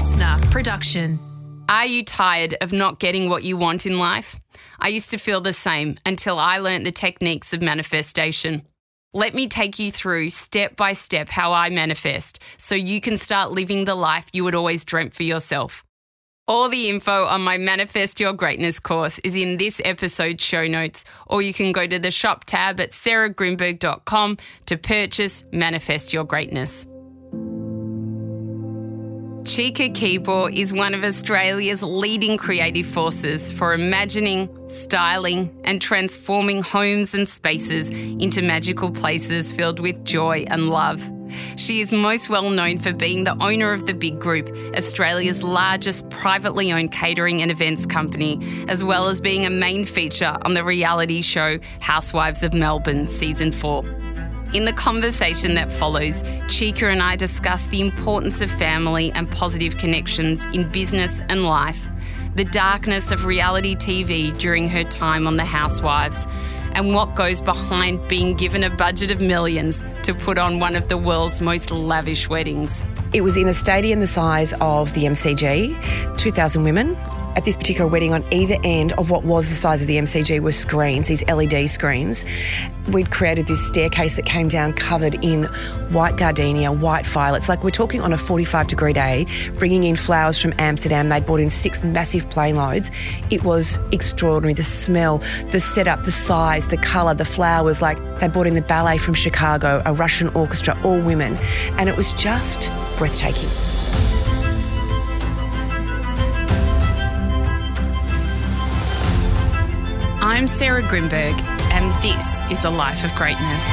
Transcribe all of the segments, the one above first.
listener production. Are you tired of not getting what you want in life? I used to feel the same until I learnt the techniques of manifestation. Let me take you through step by step how I manifest so you can start living the life you had always dreamt for yourself. All the info on my Manifest Your Greatness course is in this episode's show notes, or you can go to the shop tab at sarahgrynberg.com to purchase Manifest Your Greatness. Chyka Keebaugh is one of Australia's leading creative forces for imagining, styling, and transforming homes and spaces into magical places filled with joy and love. She is most well known for being the owner of the Big Group, Australia's largest privately owned catering and events company, as well as being a main feature on the reality show Housewives of Melbourne Season 4. In the conversation that follows, Chyka and I discuss the importance of family and positive connections in business and life, the darkness of reality TV during her time on The Housewives, and what goes behind being given a budget of millions to put on one of the world's most lavish weddings. It was in a stadium the size of the MCG, 2,000 women. At this particular wedding, on either end of what was the size of the MCG were screens, these LED screens. We'd created this staircase that came down covered in white gardenia, white violets. Like we're talking on a 45 degree day, bringing in flowers from Amsterdam. They'd brought in six massive plane loads. It was extraordinary. The smell, the setup, the size, the colour, the flowers. Like they brought in the ballet from Chicago, a Russian orchestra, all women. And it was just breathtaking. I'm Sarah Grynberg, and this is a life of greatness.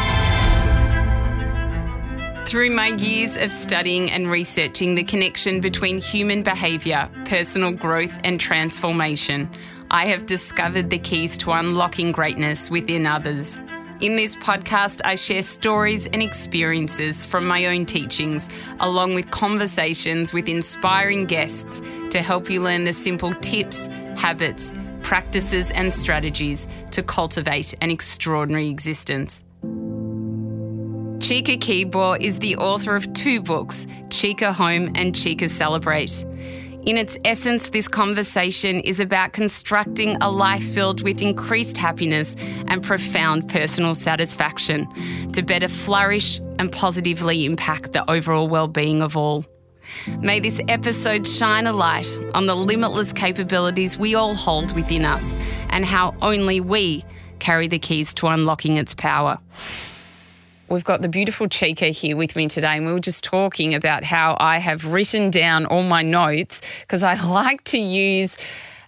Through my years of studying and researching the connection between human behaviour, personal growth, and transformation, I have discovered the keys to unlocking greatness within others. In this podcast, I share stories and experiences from my own teachings, along with conversations with inspiring guests to help you learn the simple tips, habits, practices, and strategies to cultivate an extraordinary existence. Chyka Keebaugh is the author of two books, Chyka Home and Chyka Celebrate. In its essence, this conversation is about constructing a life filled with increased happiness and profound personal satisfaction to better flourish and positively impact the overall well-being of all. May this episode shine a light on the limitless capabilities we all hold within us and how only we carry the keys to unlocking its power. We've got the beautiful Chyka here with me today, and we were just talking about how I have written down all my notes because I like to use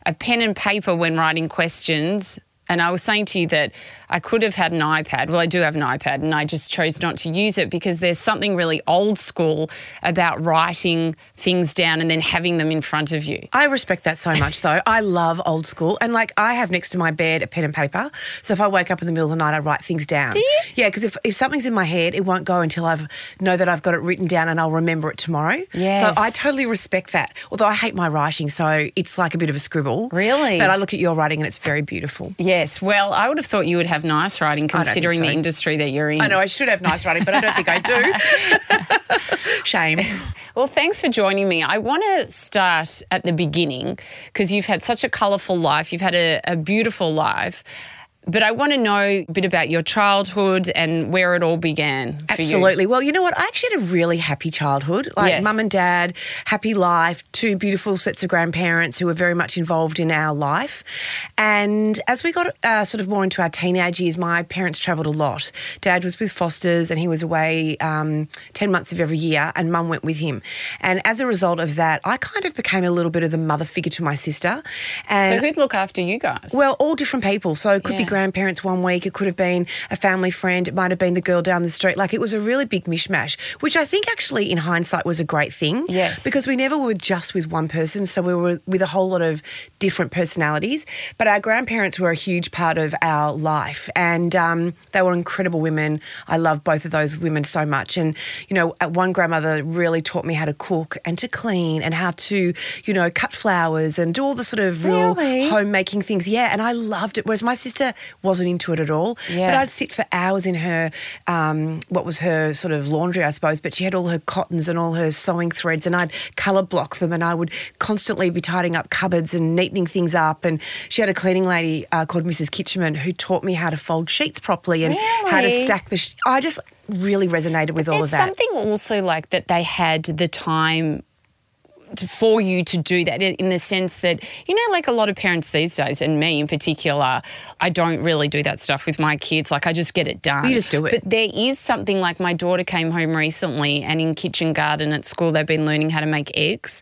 a pen and paper when writing questions. And I was saying to you that I could have had an iPad. Well, I do have an iPad, and I just chose not to use it because there's something really old school about writing things down and then having them in front of you. I respect that so much, though. I love old school. And like, I have next to my bed a pen and paper. So if I wake up in the middle of the night, I write things down. Do you? Yeah, because if, if something's in my head, it won't go until I know that I've got it written down and I'll remember it tomorrow. Yes. So I totally respect that. Although I hate my writing, so it's like a bit of a scribble. Really? But I look at your writing and it's very beautiful. Yes. Well, I would have thought you would have nice writing considering the industry that you're in. I know I should have nice writing, but I don't think I do. Shame. Well, thanks for joining me. I want to start at the beginning because you've had such a colourful life. You've had a, a beautiful life. But I want to know a bit about your childhood and where it all began for you. Absolutely. Well, you know what? I actually had a really happy childhood. Like Yes. mum and dad, happy life, two beautiful sets of grandparents who were very much involved in our life. And as we got uh, sort of more into our teenage years, my parents travelled a lot. Dad was with Foster's and he was away um, 10 months of every year, and mum went with him. And as a result of that, I kind of became a little bit of the mother figure to my sister. And So who'd look after you guys? well, all different people. So it could be Yeah. Grandparents one week, it could have been a family friend, it might have been the girl down the street. Like it was a really big mishmash, which I think actually in hindsight was a great thing. Yes. Because we never were just with one person, so we were with a whole lot of different personalities. But our grandparents were a huge part of our life and um, they were incredible women. I love both of those women so much. And, you know, uh, one grandmother really taught me how to cook and to clean and how to, you know, cut flowers and do all the sort of real Really? homemaking things. Yeah, and I loved it. Whereas my sister wasn't into it at all. Yeah. But I'd sit for hours in her, um, what was her sort of laundry, I suppose, but she had all her cottons and all her sewing threads, and I'd colour block them, and I would constantly be tidying up cupboards and neatening things up. And she had a cleaning lady uh, called Mrs. Kitcheman who taught me how to fold sheets properly and how to stack the. Sh- I just really resonated with all of that. something also like that they had the time to, for you to do that in, the sense that you know like a lot of parents these days and me in particular I don't really do that stuff with my kids like I just get it done You just do it. but there is something like my daughter came home recently and in kitchen garden at school they've been learning how to make eggs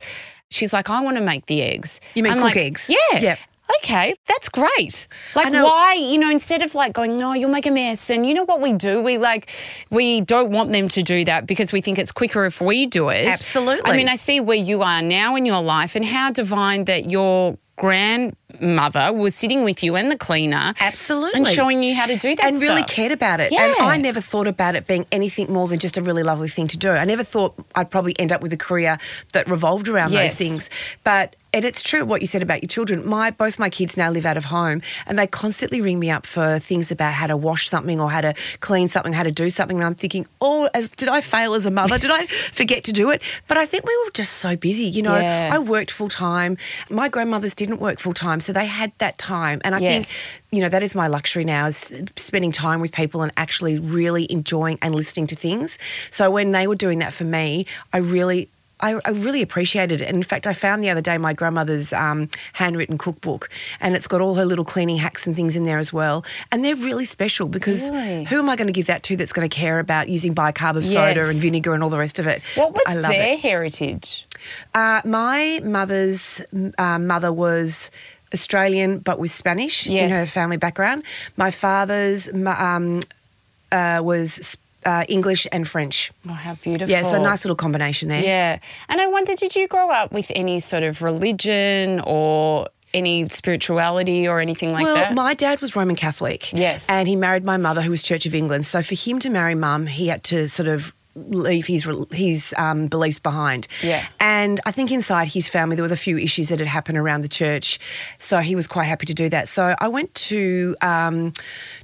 she's like I want to make the eggs You mean I'm cook like, eggs? yeah Yep. Okay, that's great. Like, why, you know, instead of like going, no, you'll make a mess. And you know what we do? We like, we don't want them to do that because we think it's quicker if we do it. Absolutely. I mean, I see where you are now in your life and how divine that your grandmother was sitting with you and the cleaner. Absolutely. And showing you how to do that and really cared about it. Yeah. And I never thought about it being anything more than just a really lovely thing to do. I never thought I'd probably end up with a career that revolved around Yes. those things. But and it's true what you said about your children. My both my kids now live out of home and they constantly ring me up for things about how to wash something or how to clean something, how to do something. And I'm thinking, oh, as, did I fail as a mother? Did I forget to do it? But I think we were just so busy. You know, Yeah. I worked full time. My grandmothers didn't work full time, so they had that time. And I Yes. think you know that is my luxury now is spending time with people and actually really enjoying and listening to things so when they were doing that for me i really I, I really appreciated it. And in fact, I found the other day my grandmother's um, handwritten cookbook, and it's got all her little cleaning hacks and things in there as well. And they're really special because Really? who am I going to give that to that's going to care about using bicarb of soda Yes. and vinegar and all the rest of it? What was I love their it. heritage? Uh, my mother's uh, mother was Australian, but with Spanish in her family background. My father's um, uh, was uh, English and French. Oh, how beautiful. Yeah, so nice little combination there. Yeah. And I wonder, did you grow up with any sort of religion or any spirituality or anything like well, that? Well, my dad was Roman Catholic. Yes. And he married my mother, who was Church of England. So for him to marry mum, he had to sort of leave his his um, beliefs behind. Yeah. And I think inside his family there were a few issues that had happened around the church, so he was quite happy to do that. So I went to um,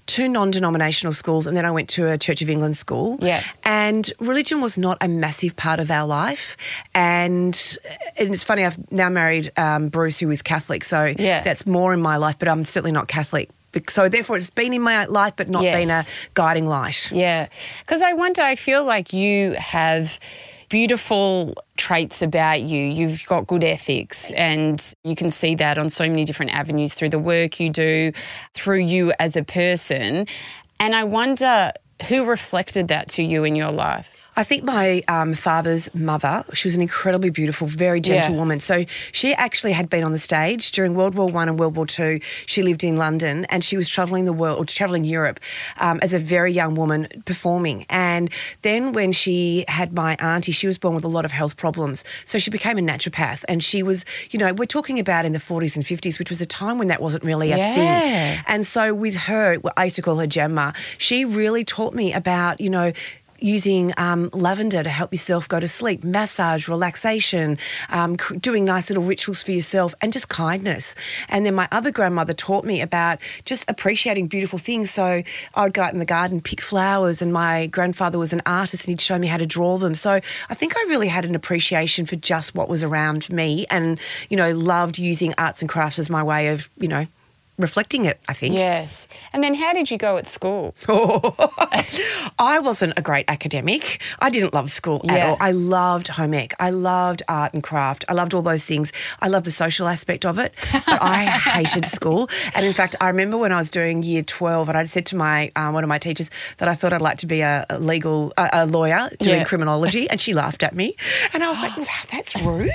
two non-denominational schools, and then I went to a Church of England school. Yeah. And religion was not a massive part of our life, and and it's funny I've now married um, Bruce, who is Catholic, so Yeah. that's more in my life, but I'm certainly not Catholic. So therefore, it's been in my life, but not Yes. been a guiding light. Yeah. Because I wonder, I feel like you have beautiful traits about you. You've got good ethics, and you can see that on so many different avenues through the work you do, through you as a person. And I wonder who reflected that to you in your life. I think my um, father's mother, she was an incredibly beautiful, very gentle Yeah. woman. So she actually had been on the stage during World War One and World War Two. She lived in London and she was travelling the world, or travelling Europe, um, as a very young woman performing. And then when she had my auntie, she was born with a lot of health problems. So she became a naturopath, and she was, you know, we're talking about in the 40s and 50s, which was a time when that wasn't really a Yeah. thing. And so with her, I used to call her Gemma, she really taught me about, you know, using um, lavender to help yourself go to sleep, massage, relaxation, um, doing nice little rituals for yourself, and just kindness. And then my other grandmother taught me about just appreciating beautiful things. So I'd go out in the garden, pick flowers, and my grandfather was an artist and he'd show me how to draw them. So I think I really had an appreciation for just what was around me and, you know, loved using arts and crafts as my way of, you know, reflecting it, I think. Yes. And then how did you go at school? I wasn't a great academic. I didn't love school at all. I loved home ec. I loved art and craft. I loved all those things. I loved the social aspect of it. But I hated school. And in fact, I remember when I was doing year 12 and I'd said to my um, one of my teachers that I thought I'd like to be a, a legal a, a lawyer doing Yeah. criminology and she laughed at me. And I was like, wow, that's rude.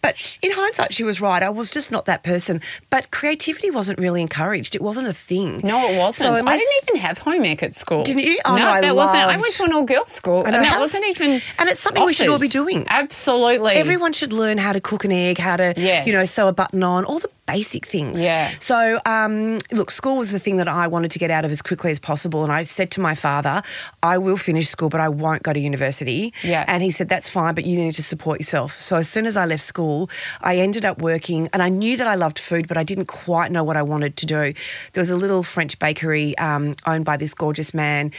But in hindsight, she was right. I was just not that person. But creativity wasn't really encouraged. It wasn't a thing. No, it wasn't. So I didn't even have home ec at school. Didn't you? Oh, no, no, I that wasn't. I went to an all girls school, and that wasn't even. and it's something we should all be doing. Absolutely. Everyone should learn how to cook an egg, how to, Yes. you know, sew a button on, all the basic things. Yeah. So, um, look, school was the thing that I wanted to get out of as quickly as possible. And I said to my father, I will finish school, but I won't go to university. Yeah. And he said, that's fine, but you need to support yourself. So, as soon as I left school, I ended up working, and I knew that I loved food, but I didn't quite know what I wanted to do. There was a little French bakery um, owned by this gorgeous man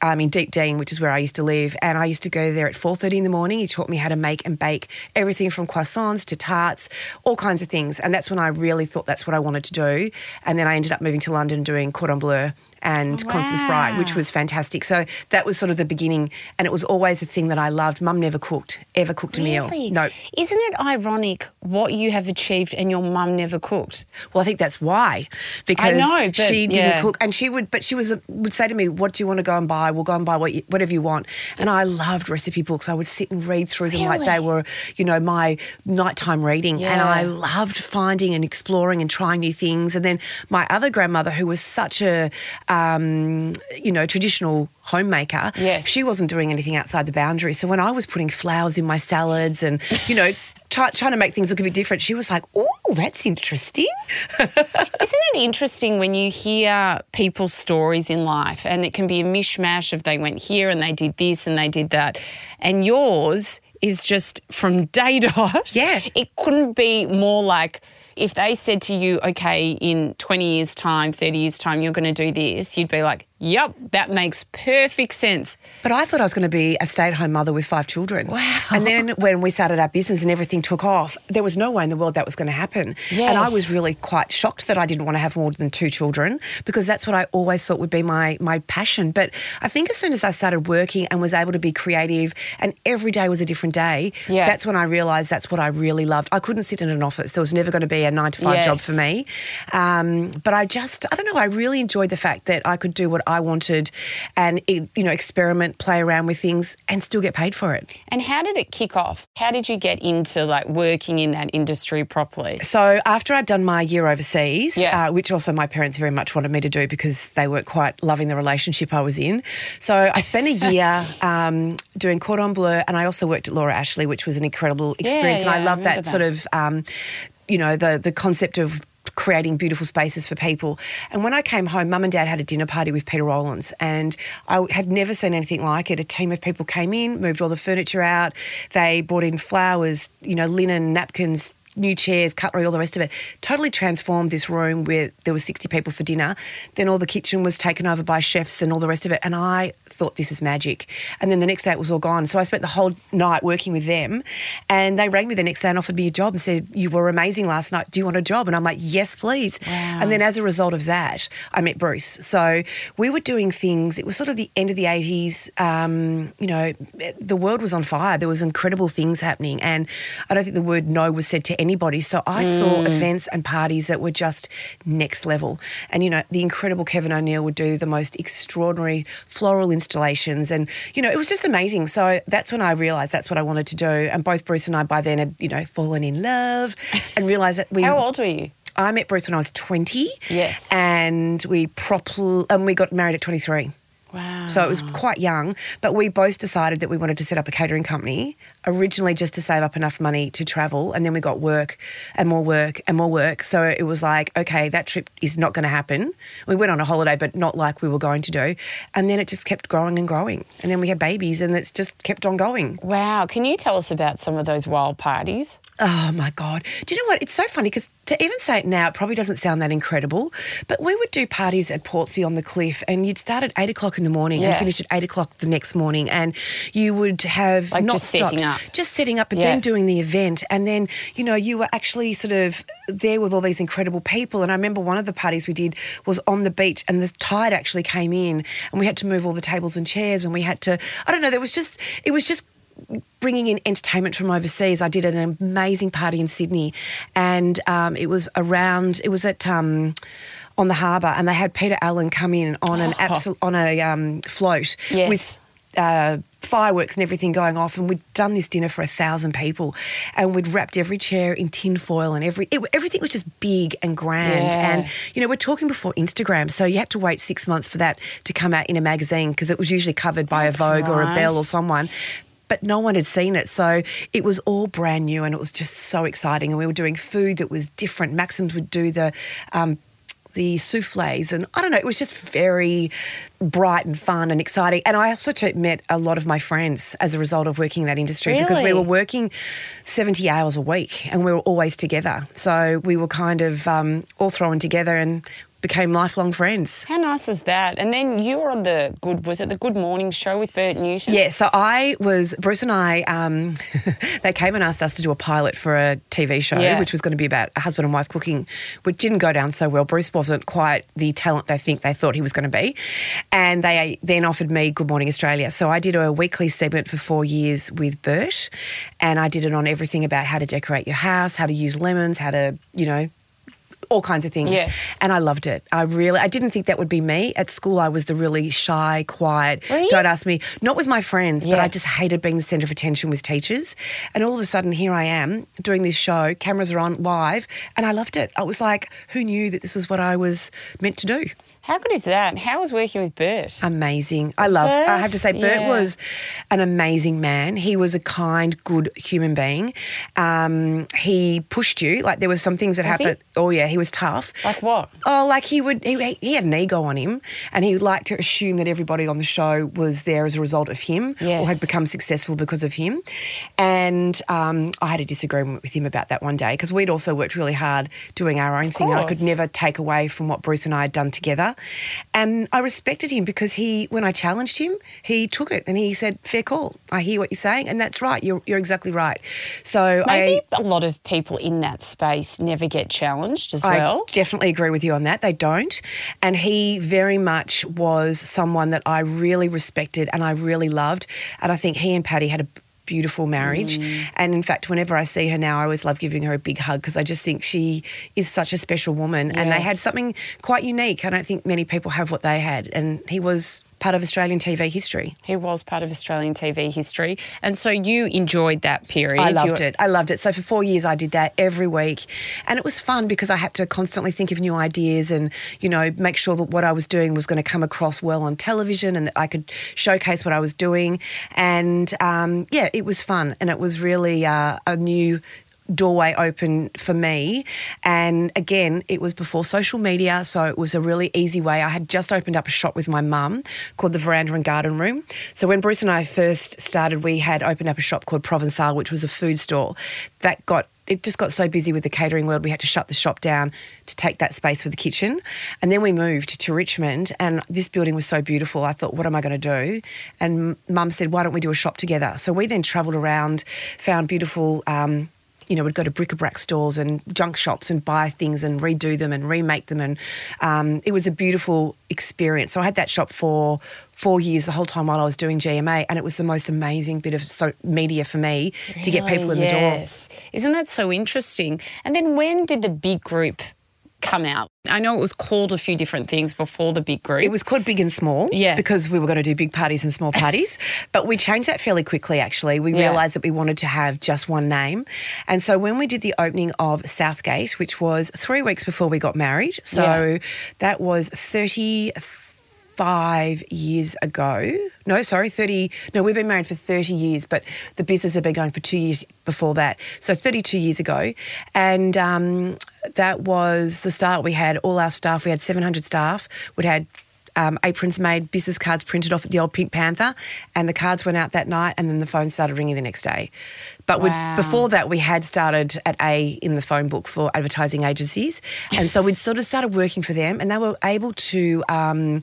um, in Deepdene, which is where I used to live. And I used to go there at 4.30 in the morning. He taught me how to make and bake everything from croissants to tarts, all kinds of things. And that's when I really thought that's what I wanted to do. And then I ended up moving to London doing cordon bleu and oh, Constance Spry, which was fantastic. So that was sort of the beginning. And it was always a thing that I loved. Mum never cooked, ever cooked a meal. No. Isn't it ironic what you have achieved and your mum never cooked? Well, I think that's why, because know, but she didn't yeah. cook, and she would, but she was would say to me, "What do you want to go and buy? We'll go and buy what you, whatever you want." And I loved recipe books. I would sit and read through them like they were, you know, my nighttime reading. And I loved finding and exploring and trying new things. And then my other grandmother, who was such a, um, you know, traditional homemaker, Yes. she wasn't doing anything outside the boundaries. So when I was putting flowers in my salads and, you know. Try, trying to make things look a bit different. She was like, "Oh, that's interesting." Isn't it interesting when you hear people's stories in life and it can be a mishmash of they went here and they did this and they did that, and yours is just from day dot. Yeah. It couldn't be more like if they said to you, okay, in 20 years' time, 30 years' time, you're going to do this, you'd be like, yep, that makes perfect sense. But I thought I was going to be a stay at home mother with five children. Wow. And then when we started our business and everything took off, there was no way in the world that was going to happen. Yes. And I was really quite shocked that I didn't want to have more than two children because that's what I always thought would be my, my passion. But I think as soon as I started working and was able to be creative and every day was a different day, Yeah. that's when I realised that's what I really loved. I couldn't sit in an office. There was never going to be a nine to five job for me. Um, but I just, I don't know, I really enjoyed the fact that I could do what I wanted and, you know, experiment, play around with things and still get paid for it. And how did it kick off? How did you get into like working in that industry properly? So after I'd done my year overseas, Yeah. uh, which also my parents very much wanted me to do because they weren't quite loving the relationship I was in. So I spent a year um, doing cordon bleu, and I also worked at Laura Ashley, which was an incredible experience. yeah, I and I love remember that, sort of, um, you know, the the concept of creating beautiful spaces for people. And when I came home, mum and dad had a dinner party with Peter Rowland, and I had never seen anything like it. A team of people came in, moved all the furniture out, they brought in flowers, you know, linen, napkins. New chairs, cutlery, all the rest of it. Totally transformed this room where there were 60 people for dinner. Then all the kitchen was taken over by chefs and all the rest of it. And I thought this is magic. And then the next day it was all gone. So I spent the whole night working with them. And they rang me the next day and offered me a job and said, You were amazing last night. Do you want a job? And I'm like, Yes, please. And then as a result of that, I met Bruce. So we were doing things, it was sort of the end of the 80s. Um, you know, the world was on fire. There was incredible things happening. And I don't think the word no was said to anybody. So I saw mm. events and parties that were just next level. And, you know, the incredible Kevin O'Neill would do the most extraordinary floral installations. And, you know, it was just amazing. So that's when I realised that's what I wanted to do. And both Bruce and I by then had, you know, fallen in love and realised that we. How old were you? I met Bruce when I was 20. Yes. And we properly, and we got married at 23. Wow. So it was quite young, but we both decided that we wanted to set up a catering company, originally just to save up enough money to travel. And then we got work and more work and more work. So it was like, okay, that trip is not going to happen. We went on a holiday, but not like we were going to do. And then it just kept growing and growing. And then we had babies and it's just kept on going. Wow. Can you tell us about some of those wild parties? Oh my God. Do you know what? It's so funny because to even say it now, it probably doesn't sound that incredible. But we would do parties at Portsea on the cliff and you'd start at eight o'clock in the morning and finish at eight o'clock the next morning. And you would have Like not just setting up. Just setting up and Yeah. then doing the event. And then, you know, you were actually sort of there with all these incredible people. And I remember one of the parties we did was on the beach and the tide actually came in and we had to move all the tables and chairs and we had to, I don't know, there was just, it was just bringing in entertainment from overseas. I did an amazing party in Sydney, and um, it was around. It was at. Um, on the harbour, and they had Peter Allen come in on an absolute on a um, float Yes. with uh, fireworks and everything going off, and we'd done this dinner for a thousand people, and we'd wrapped every chair in tin foil, and every it, everything was just big and grand. Yeah. And you know, we're talking before Instagram, so you had to wait six months for that to come out in a magazine because it was usually covered by That's a Vogue or a right. Belle or someone. But no one had seen it. So it was all brand new and it was just so exciting. And we were doing food that was different. Maxims would do the um, the souffles and I don't know, it was just very bright and fun and exciting. And I also met a lot of my friends as a result of working in that industry really? because we were working 70 hours a week and we were always together. So we were kind of um, all thrown together and became lifelong friends. How nice is that? And then you were on the good, was it the Good Morning Show with Bert Newton? Yeah, so I was, Bruce and I, um, they came and asked us to do a pilot for a TV show, yeah. which was going to be about a husband and wife cooking, which didn't go down so well. Bruce wasn't quite the talent they think they thought he was going to be. And they then offered me Good Morning Australia. So I did a weekly segment for four years with Bert, and I did it on everything about how to decorate your house, how to use lemons, how to, you know, all kinds of things. Yes. And I loved it. I really, I didn't think that would be me. At school, I was the really shy, quiet, don't ask me, not with my friends, yeah. but I just hated being the centre of attention with teachers. And all of a sudden, here I am doing this show, cameras are on live, and I loved it. I was like, who knew that this was what I was meant to do? How good is that? How was working with Bert? Amazing. I love. I have to say, Bert yeah. was an amazing man. He was a kind, good human being. Um, he pushed you. Like there was some things that was happened. He? Oh yeah, he was tough. Like what? Oh, like he would. He, he had an ego on him, and he liked to assume that everybody on the show was there as a result of him, yes. or had become successful because of him. And um, I had a disagreement with him about that one day because we'd also worked really hard doing our own thing, and I could never take away from what Bruce and I had done together. And I respected him because he, when I challenged him, he took it and he said, "Fair call. I hear what you're saying, and that's right. You're you're exactly right." So maybe I, a lot of people in that space never get challenged as well. I definitely agree with you on that. They don't, and he very much was someone that I really respected and I really loved, and I think he and Patti had a beautiful marriage. Mm. And in fact, whenever I see her now, I always love giving her a big hug because I just think she is such a special woman. Yes. And they had something quite unique. I don't think many people have what they had. And he was part of Australian TV history. He was part of Australian TV history. And so you enjoyed that period. I loved it. I loved it. So for four years, I did that every week. And it was fun because I had to constantly think of new ideas and, you know, make sure that what I was doing was going to come across well on television and that I could showcase what I was doing. And um, yeah, it was fun. And it was really uh, a new doorway open for me. And again, it was before social media, so it was a really easy way. I had just opened up a shop with my mum called the Veranda and Garden Room. So when Bruce and I first started, we had opened up a shop called Provençal, which was a food store that got it just got so busy with the catering world, we had to shut the shop down to take that space for the kitchen. And then we moved to Richmond, and this building was so beautiful. I thought, what am I going to do? And mum said, why don't we do a shop together? So we then travelled around, found beautiful. Um, you know, would go to bric-a-brac stores and junk shops and buy things and redo them and remake them. And um, it was a beautiful experience. So I had that shop for four years, the whole time while I was doing GMA, and it was the most amazing bit of so media for me really? to get people in yes. the door. Isn't that so interesting? And then when did the big group come out? I know it was called a few different things before the big group. It was called Big and Small, yeah, because we were going to do big parties and small parties. but we changed that fairly quickly. Actually, we yeah. realised that we wanted to have just one name, and so when we did the opening of Southgate, which was three weeks before we got married, so yeah. that was thirty five years ago. No, sorry, 30. No, we've been married for 30 years, but the business had been going for two years before that. So 32 years ago. And um, that was the start. We had all our staff, we had 700 staff. We'd had um, aprons made, business cards printed off at the old Pink Panther, and the cards went out that night, and then the phone started ringing the next day. But wow. before that, we had started at A in the phone book for advertising agencies, and so we'd sort of started working for them, and they were able to. Um,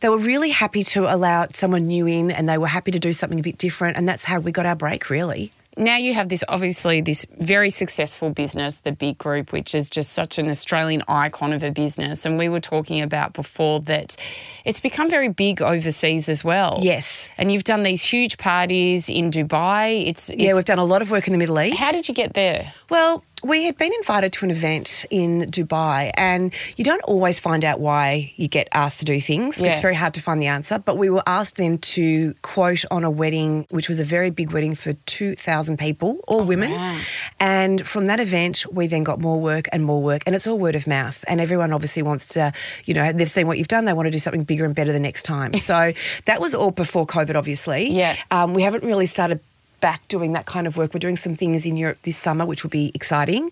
they were really happy to allow someone new in, and they were happy to do something a bit different, and that's how we got our break, really now you have this obviously this very successful business, the Big Group, which is just such an Australian icon of a business. And we were talking about before that it's become very big overseas as well. Yes. And you've done these huge parties in Dubai. It's, it's yeah, we've done a lot of work in the Middle East. How did you get there? Well, we had been invited to an event in Dubai, and you don't always find out why you get asked to do things. Yeah. It's very hard to find the answer. But we were asked then to quote on a wedding, which was a very big wedding for 2,000 people, all oh, women. Wow. And from that event, we then got more work and more work, and it's all word of mouth. And everyone obviously wants to, you know, they've seen what you've done, they want to do something bigger and better the next time. so that was all before COVID, obviously. Yeah. Um, we haven't really started back doing that kind of work. We're doing some things in Europe this summer, which will be exciting.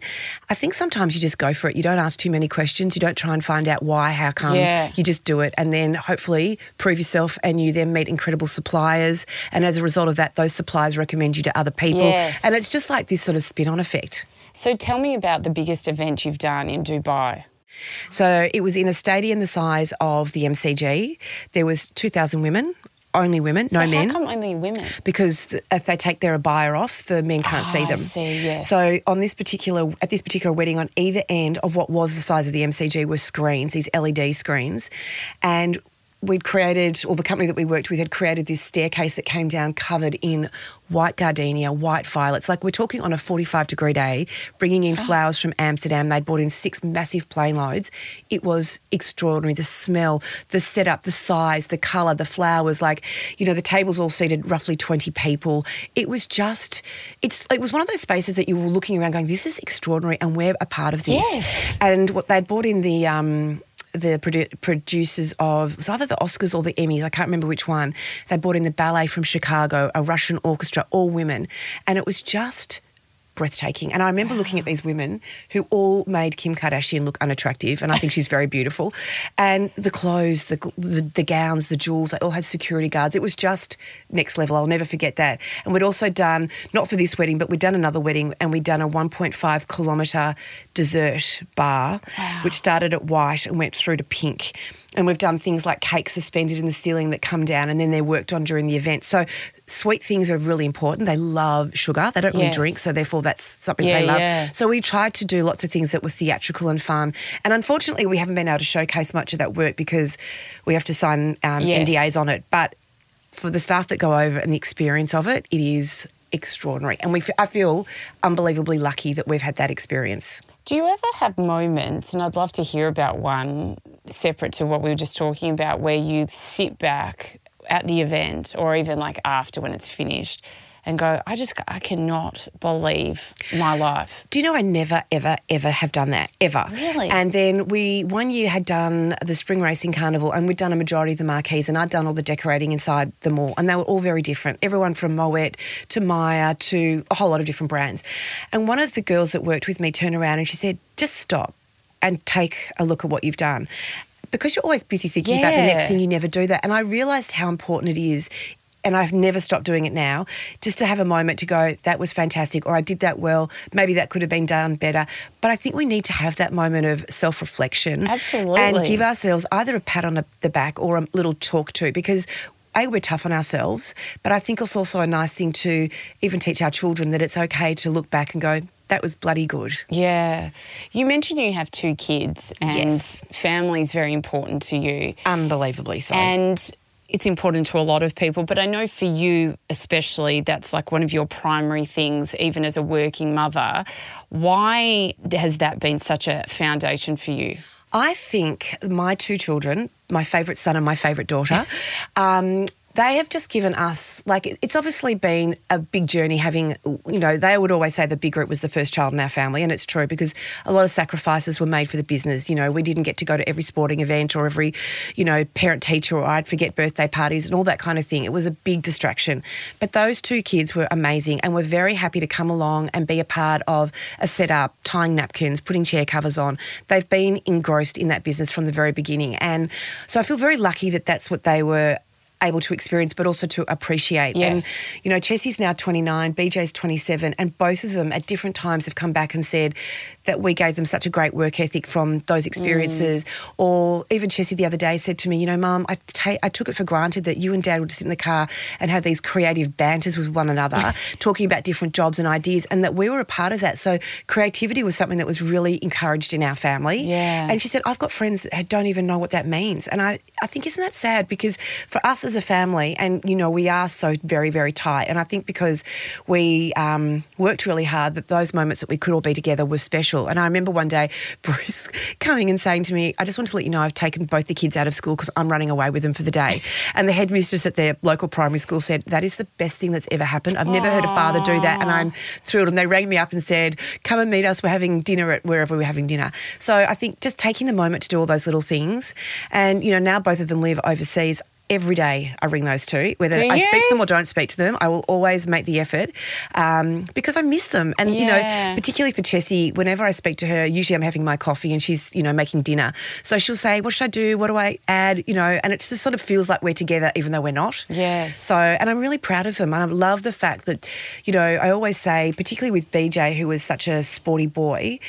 I think sometimes you just go for it. You don't ask too many questions. You don't try and find out why, how come. Yeah. You just do it. And then hopefully prove yourself and you then meet incredible suppliers. And as a result of that, those suppliers recommend you to other people. Yes. And it's just like this sort of spin on effect. So tell me about the biggest event you've done in Dubai. So it was in a stadium the size of the MCG. There was 2,000 women, only women, So no how men. come only women? because if they take their abaya off, the men can't Ah, see I them. see, yes. So on this particular at this particular wedding, on either end of what was the size of the MCG were screens, these LED screens, and we'd created, or the company that we worked with had created this staircase that came down covered in white gardenia, white violets. Like we're talking on a 45 degree day, bringing in flowers from Amsterdam. They'd brought in six massive plane loads. It was extraordinary. The smell, the setup, the size, the colour, the flowers. Like, you know, the tables all seated roughly 20 people. It was just, it's, it was one of those spaces that you were looking around going, this is extraordinary and we're a part of this. Yes. And what they'd brought in the, um, the produ- producers of it was either the Oscars or the Emmys, I can't remember which one. They brought in the ballet from Chicago, a Russian orchestra, all women, and it was just breathtaking. And I remember looking at these women who all made Kim Kardashian look unattractive, and I think she's very beautiful. And the clothes, the, the the gowns, the jewels, they all had security guards. It was just next level. I'll never forget that. And we'd also done not for this wedding, but we'd done another wedding, and we'd done a 1.5 kilometre dessert bar, which started at white and went through to pink. And we've done things like cakes suspended in the ceiling that come down and then they're worked on during the event. So sweet things are really important. They love sugar. They don't really drink, so therefore that's something Yeah, they love. yeah. So we tried to do lots of things that were theatrical and fun. And unfortunately, we haven't been able to showcase much of that work because we have to sign um, Yes. NDAs on it. But for the staff that go over and the experience of it, it is extraordinary. And we, f- I feel unbelievably lucky that we've had that experience. Do you ever have moments, and I'd love to hear about one separate to what we were just talking about, where you sit back at the event or even like after when it's finished and go, I just, I cannot believe my life. Do you know I never, ever, ever have done that ever? Really? And then we one year had done the spring racing carnival, and we'd done a majority of the marquees, and I'd done all the decorating inside them all, and they were all very different. Everyone from Moet to Myer to a whole lot of different brands. And one of the girls that worked with me turned around and she said, "Just stop and take a look at what you've done." Because you're always busy thinking about the next thing, you never do that. And I realised how important it is and I've never stopped doing it now, just to have a moment to go, that was fantastic, or I did that well, maybe that could have been done better. But I think we need to have that moment of self reflection. Absolutely. And give ourselves either a pat on the back or a little talk to, because. A, we're tough on ourselves, but I think it's also a nice thing to even teach our children that it's okay to look back and go, that was bloody good. Yeah. You mentioned you have two kids and Yes. family is very important to you. Unbelievably so. And it's important to a lot of people, but I know for you especially, that's like one of your primary things, even as a working mother. Why has that been such a foundation for you? I think my two children, my favourite son and my favourite daughter, um, they have just given us like it's obviously been a big journey having you know they would always say the big group was the first child in our family and it's true because a lot of sacrifices were made for the business. You know we didn't get to go to every sporting event or every you know parent teacher or I'd forget birthday parties and all that kind of thing. It was a big distraction. But those two kids were amazing and were very happy to come along and be a part of a setup tying napkins putting chair covers on. They've been engrossed in that business from the very beginning. And so I feel very lucky that that's what they were able to experience, but also to appreciate. And, Yes. you know, Chessie's now 29, BJ's 27, and both of them at different times have come back and said that we gave them such a great work ethic from those experiences. Or even Chessie the other day said to me, you know, Mum, I, ta- I took it for granted that you and Dad would sit in the car and have these creative banters with one another, talking about different jobs and ideas, and that we were a part of that. So creativity was something that was really encouraged in our family. Yeah. And she said, I've got friends that don't even know what that means. And I, I think, isn't that sad? Because for us as a family, and, you know, we are so very, very tight. And I think because we um, worked really hard, that those moments that we could all be together were special. And I remember one day Bruce coming and saying to me, I just want to let you know I've taken both the kids out of school because I'm running away with them for the day. And the headmistress at their local primary school said, That is the best thing that's ever happened. I've never heard a father do that. And I'm thrilled. And they rang me up and said, Come and meet us. We're having dinner at wherever we're having dinner. So I think just taking the moment to do all those little things. And, you know, now both of them live overseas. Every day I ring those two, whether I speak to them or don't speak to them. I will always make the effort um, because I miss them. And, you know, particularly for Chessie, whenever I speak to her, usually I'm having my coffee and she's, you know, making dinner. So she'll say, What should I do? What do I add? You know, and it just sort of feels like we're together even though we're not. Yes. So, and I'm really proud of them. And I love the fact that, you know, I always say, particularly with BJ, who was such a sporty boy,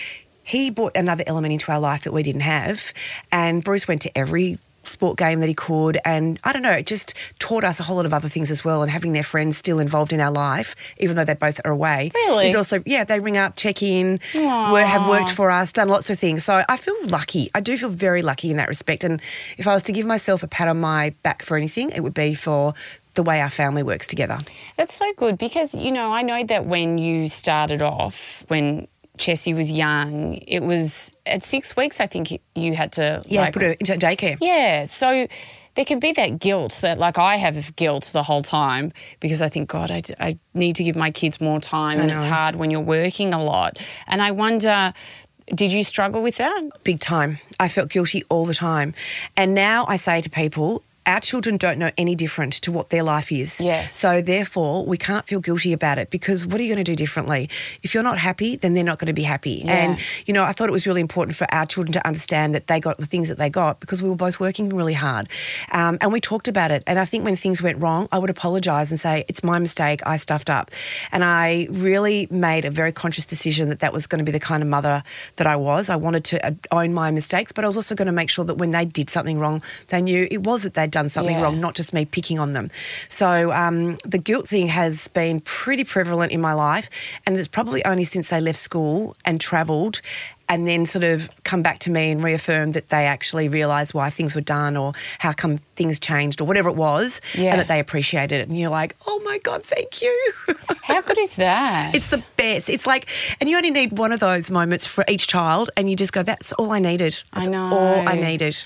he brought another element into our life that we didn't have. And Bruce went to every sport game that he could and I don't know it just taught us a whole lot of other things as well and having their friends still involved in our life even though they both are away Really? is also yeah they ring up check in wor- have worked for us done lots of things. So I feel lucky. I do feel very lucky in that respect and if I was to give myself a pat on my back for anything it would be for the way our family works together. That's so good because, you know, I know that when you started off, when Chessie was young, it was at six weeks, I think you- had to. yeah like, put her into daycare Yeah. So there can be that guilt that, like, I have guilt the whole time because I think, God, I, I need to give my kids more time. and it's hard when you're working a lot. And I wonder, did you struggle with that? big time. I felt guilty all the time. And now I say to people, our children don't know any different to what their life is. Yes. So therefore, we can't feel guilty about it because what are you going to do differently? If you're not happy, then they're not going to be happy. And you know, I thought it was really important for our children to understand that they got the things that they got because we were both working really hard, um, and we talked about it. And I think when things went wrong, I would apologise and say it's my mistake. I stuffed up, and I really made a very conscious decision that that was going to be the kind of mother that I was. I wanted to uh, own my mistakes, but I was also going to make sure that when they did something wrong, they knew it was that they'd done something Yeah. wrong, not just me picking on them. So um, the guilt thing has been pretty prevalent in my life, and it's probably only since they left school and travelled. And then sort of come back to me and reaffirm that they actually realised why things were done or how come things changed or whatever it was, Yeah. and that they appreciated it. And you're like, oh my God, thank you. How good is that? It's the best. It's like, and you only need one of those moments for each child, and you just go, "That's all I needed. I That's know. all I needed."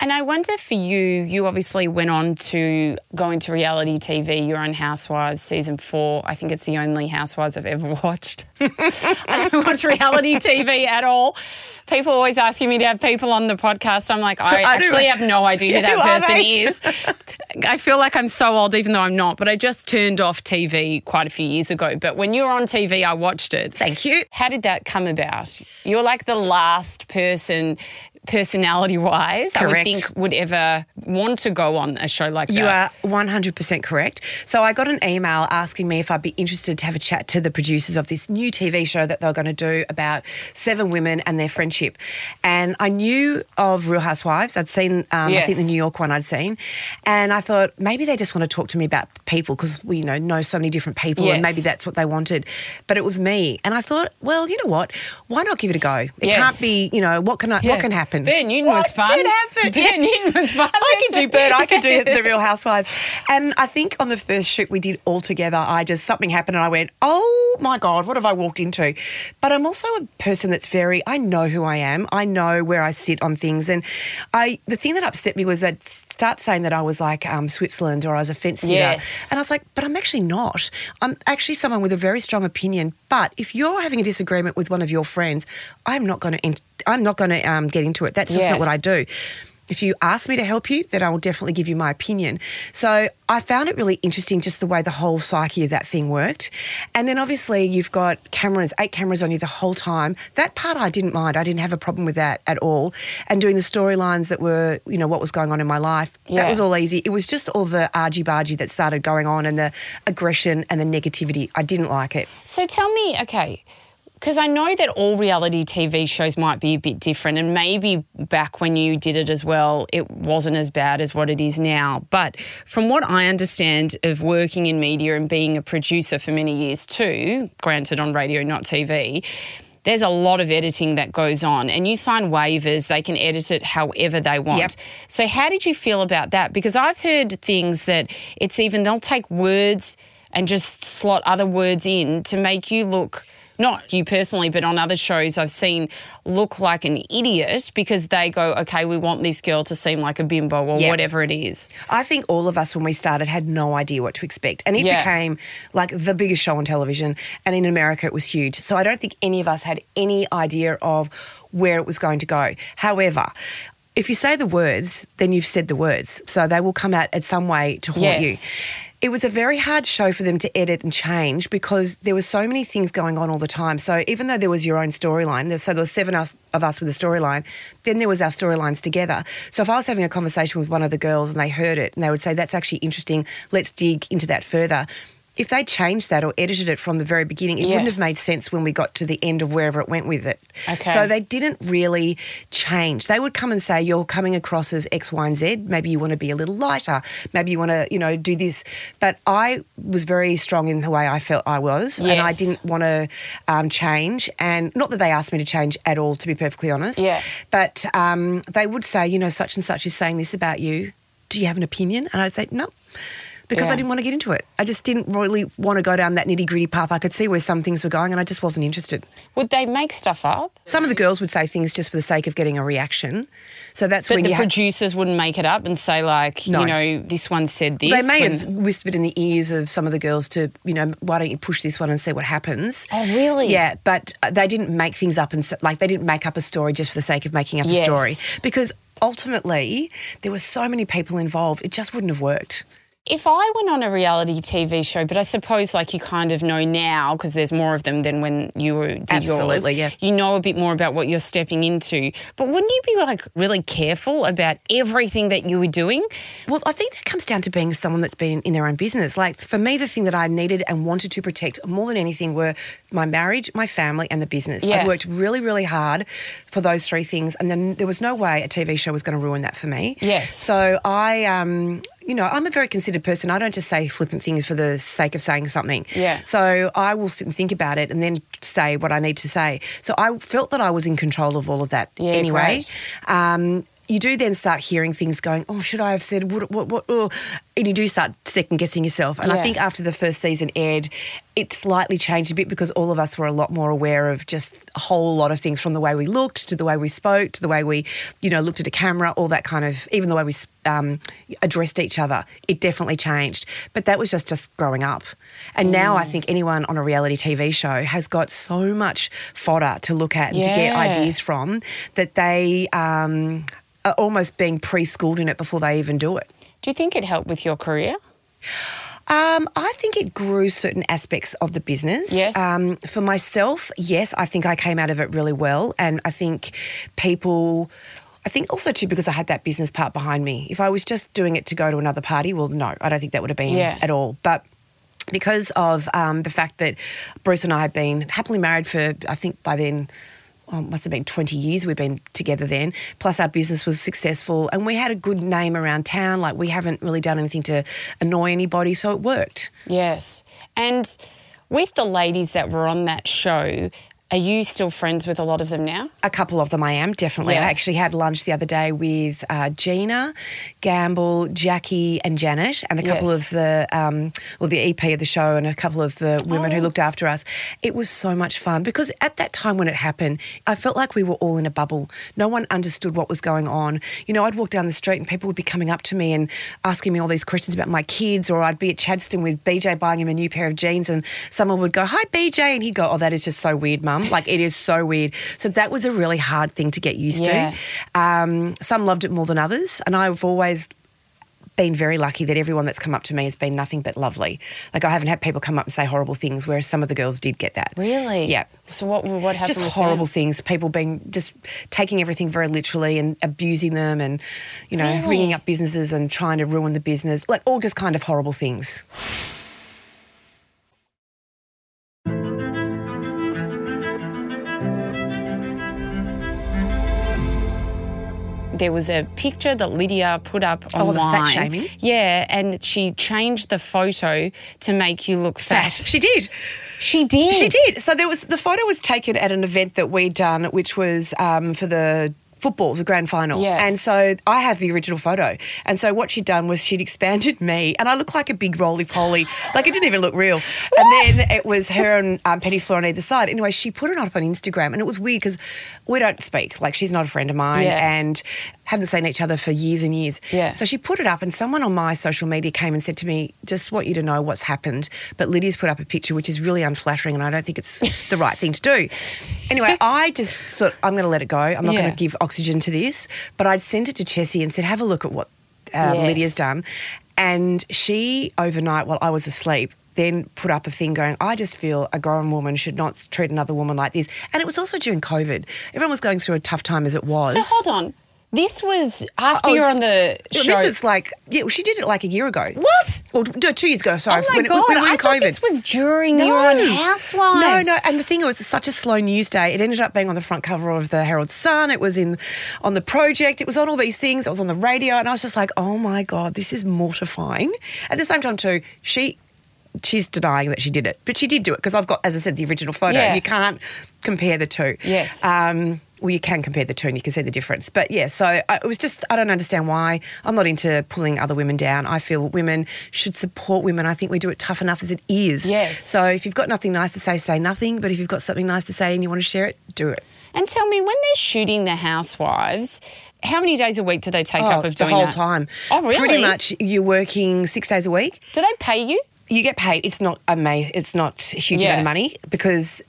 And I wonder for you, you obviously went on to go into reality TV. You're on Housewives season four. I think it's the only Housewives I've ever watched. I don't watch reality TV at all. People always asking me to have people on the podcast. I'm like, I, I do. actually have no idea who that person is. I feel like I'm so old, even though I'm not. But I just turned off TV quite a few years ago. But when you were on TV, I watched it. Thank you. How did that come about? You're like the last person, personality wise, I would think would ever want to go on a show like You that. You are 100% correct. So I got an email asking me if I'd be interested to have a chat to the producers of this new TV show that they're going to do about seven women and their friendship. And I knew of Real Housewives. I'd seen, um, I think, the New York one I'd seen. And I thought maybe they just want to talk to me about people because we you know, know so many different people Yes. and maybe that's what they wanted. But it was me. And I thought, well, you know what? Why not give it a go? It Yes. can't be, you know, what can I, Yeah. what can happen? Bert Newton what was fun. Happen? Bert Newton was fun. I can do Bert. I can do the Real Housewives. And I think on the first shoot we did all together, I just something happened and I went, "Oh my god, what have I walked into?" But I'm also a person that's very. I know who I am. I know where I sit on things, and I. The thing that upset me was that start saying that I was like um, Switzerland or I was a fence sitter, Yes. and I was like, "But I'm actually not. I'm actually someone with a very strong opinion. But if you're having a disagreement with one of your friends, I'm not going to. I'm not going to um, get into it. That's just Yeah. not what I do." If you ask me to help you, then I will definitely give you my opinion. So I found it really interesting just the way the whole psyche of that thing worked. And then obviously you've got cameras, eight cameras on you the whole time. That part I didn't mind. I didn't have a problem with that at all. And doing the storylines that were, you know, what was going on in my life, Yeah. that was all easy. It was just all the argy bargy that started going on and the aggression and the negativity. I didn't like it. So tell me, okay, because I know that all reality TV shows might be a bit different, and maybe back when you did it as well, it wasn't as bad as what it is now. But from what I understand of working in media and being a producer for many years too, granted on radio, not TV. There's a lot of editing that goes on, and you sign waivers, they can edit it however they want. Yep. So, how did you feel about that? Because I've heard things that it's even they'll take words and just slot other words in to make you look, not you personally, but on other shows I've seen look like an idiot because they go, okay, we want this girl to seem like a bimbo or Yeah. whatever it is. I think all of us when we started had no idea what to expect. And it Yeah. became like the biggest show on television. And in America, it was huge. So I don't think any of us had any idea of where it was going to go. However, if you say the words, then you've said the words. So they will come out at some way to haunt Yes. you. It was a very hard show for them to edit and change because there were so many things going on all the time. So even though there was your own storyline, so there were seven of us with a storyline, then there was our storylines together. So if I was having a conversation with one of the girls and they heard it and they would say, that's actually interesting, let's dig into that further. If they changed that or edited it from the very beginning, it Yeah. wouldn't have made sense when we got to the end of wherever it went with it. Okay. So they didn't really change. They would come and say, You're coming across as X, Y, and Z. Maybe you want to be a little lighter. Maybe you want to, you know, do this. But I was very strong in the way I felt I was. And I didn't want to um, change. And not that they asked me to change at all, to be perfectly honest. Yeah. But um, they would say, You know, such and such is saying this about you. Do you have an opinion? And I'd say, No. Because Yeah. I didn't want to get into it. I just didn't really want to go down that nitty gritty path. I could see where some things were going and I just wasn't interested. Would they make stuff up? Some of the girls would say things just for the sake of getting a reaction. So that's But when the you ha- producers wouldn't make it up and say, like, No. you know, this one said this. they may when- have whispered in the ears of some of the girls to, you know, why don't you push this one and see what happens? Oh, really? Yeah, but uh, they didn't make things up and like they didn't make up a story just for the sake of making up Yes. a story because ultimately there were so many people involved, it just wouldn't have worked. If I went on a reality TV show, but I suppose like you kind of know now because there's more of them than when you were, did Absolutely, yours. yeah. You know a bit more about what you're stepping into. But wouldn't you be like really careful about everything that you were doing? Well, I think that comes down to being someone that's been in their own business. Like for me, the thing that I needed and wanted to protect more than anything were my marriage, my family, and the business. Yeah. I worked really, really hard for those three things, and then there was no way a TV show was going to ruin that for me. Yes. So I, um, you know, I'm a very considered person. I don't just say flippant things for the sake of saying something. Yeah. So I will sit and think about it and then say what I need to say. So I felt that I was in control of all of that Yeah, anyway. Um, you do then start hearing things going, oh, should I have said what, what, what, oh, and you do start second guessing yourself. And Yeah. I think after the first season aired, it slightly changed a bit because all of us were a lot more aware of just a whole lot of things from the way we looked to the way we spoke to the way we, you know, looked at a camera, all that kind of, even the way we um, addressed each other. It definitely changed. But that was just just growing up. And now Mm. I think anyone on a reality TV show has got so much fodder to look at and to get ideas from that they um, are almost being preschooled in it before they even do it. Do you think it helped with your career? Um, I think it grew certain aspects of the business. Yes. Um, for myself, yes, I think I came out of it really well. And I think people, I think also too because I had that business part behind me. If I was just doing it to go to another party, well, no, I don't think that would have been Yeah. at all. But because of um, the fact that Bruce and I had been happily married for, I think by then, oh, must have been 20 years we've been together then. Plus, our business was successful and we had a good name around town. Like, we haven't really done anything to annoy anybody, so it worked. Yes. And with the ladies that were on that show, are you still friends with a lot of them now? A couple of them I am, definitely. Yeah. I actually had lunch the other day with uh, Gina, Gamble, Jackie, and Janet, and a couple Yes. of the, um, well, the EP of the show and a couple of the women Oh. who looked after us. It was so much fun because at that time when it happened, I felt like we were all in a bubble. No one understood what was going on. You know, I'd walk down the street and people would be coming up to me and asking me all these questions about my kids, or I'd be at Chadstone with BJ buying him a new pair of jeans, and someone would go, Hi, BJ. And he'd go, Oh, that is just so weird, mum. Like, it is so weird. So that was a really hard thing to get used Yeah. to. Um, some loved it more than others, and I've always been very lucky that everyone that's come up to me has been nothing but lovely. Like I haven't had people come up and say horrible things, whereas some of the girls did get that. Really? Yeah. So what what happened? Just horrible them? things. People being just taking everything very literally and abusing them, and you know, Really? ringing up businesses and trying to ruin the business. Like all just kind of horrible things. There was a picture that Lydia put up online. Oh, the fat shaming? Yeah, and she changed the photo to make you look fat. She did. She did. She did. So there was the photo was taken at an event that we'd done, which was um, for the footballs, the grand final. Yeah. And so I have the original photo. And so what she'd done was she'd expanded me, and I look like a big roly poly. like it didn't even look real. And then it was her and um, Pettifleur on either side. Anyway, she put it up on Instagram, and it was weird because we don't speak. Like she's not a friend of mine, Yeah. and hadn't seen each other for years and years. Yeah. So she put it up, and someone on my social media came and said to me, "Just want you to know what's happened." But Lydia's put up a picture which is really unflattering, and I don't think it's the right thing to do. Anyway, I just thought I'm going to let it go. I'm not Yeah. going to give oxygen to this. But I'd sent it to Chessie and said, "Have a look at what um, Yes. Lydia's done," and she overnight, while I was asleep. Then put up a thing going, I just feel a grown woman should not treat another woman like this. And it was also during COVID. Everyone was going through a tough time as it was. So hold on. This was after I you're was- on the show. This is like, yeah, well, she did it like a year ago. What? Or no, two years ago, sorry. oh my when god! we were in I thought COVID. this was during you were on Housewives. No, no. And the thing was, it's such a slow news day. It ended up being on the front cover of the Herald Sun. It was in on the project. It was on all these things. It was on the radio, and I was just like, oh my god, this is mortifying. At the same time, too, she. She's denying that she did it, but she did do it because I've got, as I said, the original photo. Yeah. You can't compare the two. Yes. Um, well, you can compare the two and you can see the difference. But yeah, so I, it was just, I don't understand why. I'm not into pulling other women down. I feel women should support women. I think we do it tough enough as it is. Yes. So if you've got nothing nice to say, say nothing. But if you've got something nice to say and you want to share it, do it. And tell me, when they're shooting the Housewives, how many days a week do they take up oh, of doing the doing whole that? time. Oh, really? Pretty much you're working six days a week. Do they pay you? You get paid. It's not ama- It's not a huge Yeah. amount of money because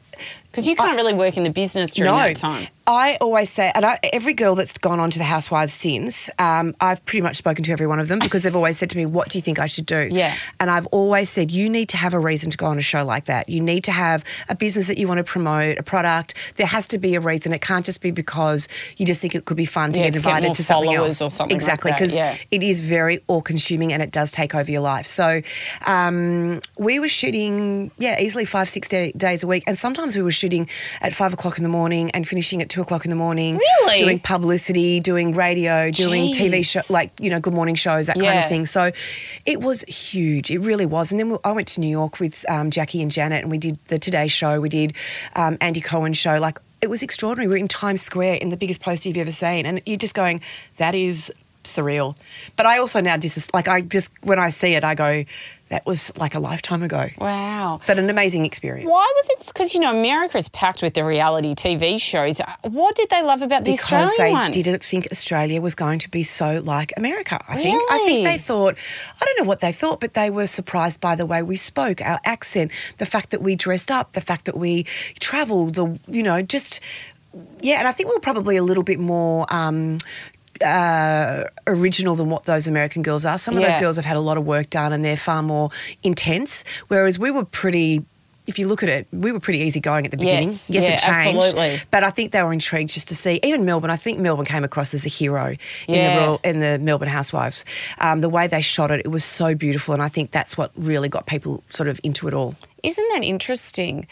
Because you can't really work in the business during no. that time. I always say, and I, every girl that's gone on to the Housewives since, um, I've pretty much spoken to every one of them because they've always said to me, "What do you think I should do?" Yeah. And I've always said, you need to have a reason to go on a show like that. You need to have a business that you want to promote, a product. There has to be a reason. It can't just be because you just think it could be fun to Yeah, get to get invited more to something else. or something exactly, because yeah. it is very all-consuming and it does take over your life. So um, we were shooting, yeah, easily five, six day, days a week, and sometimes we were shooting at five o'clock in the morning and finishing at two o'clock in the morning. Really? Doing publicity, doing radio, doing TV Jeez. show, like you know, good morning shows, that kind of thing. So it was huge. It really was. And then we, I went to New York with um, Jackie and Janet, and we did the Today Show. We did um, Andy Cohen show. Like it was extraordinary. We were in Times Square in the biggest poster you've ever seen, and you're just going, that is surreal. But I also now just like I just when I see it, I go, that was like a lifetime ago. Wow. But an amazing experience. Why was it? Because you know America is packed with the reality TV shows. What did they love about the because Australian they one? didn't think Australia was going to be so like America. I think. I think they thought. I don't know what they thought, but they were surprised by the way we spoke, our accent, the fact that we dressed up, the fact that we travelled. The you know just yeah, and I think we are probably a little bit more. Um, uh, original than what those American girls are. Some of those girls have had a lot of work done and they're far more intense, whereas we were pretty. If you look at it, we were pretty easygoing at the beginning. Yes, yes yeah, it changed. absolutely. But I think they were intrigued just to see. Even Melbourne, I think Melbourne came across as a hero in the Royal, in the Melbourne Housewives. Um, the way they shot it, it was so beautiful, and I think that's what really got people sort of into it all. Isn't that interesting?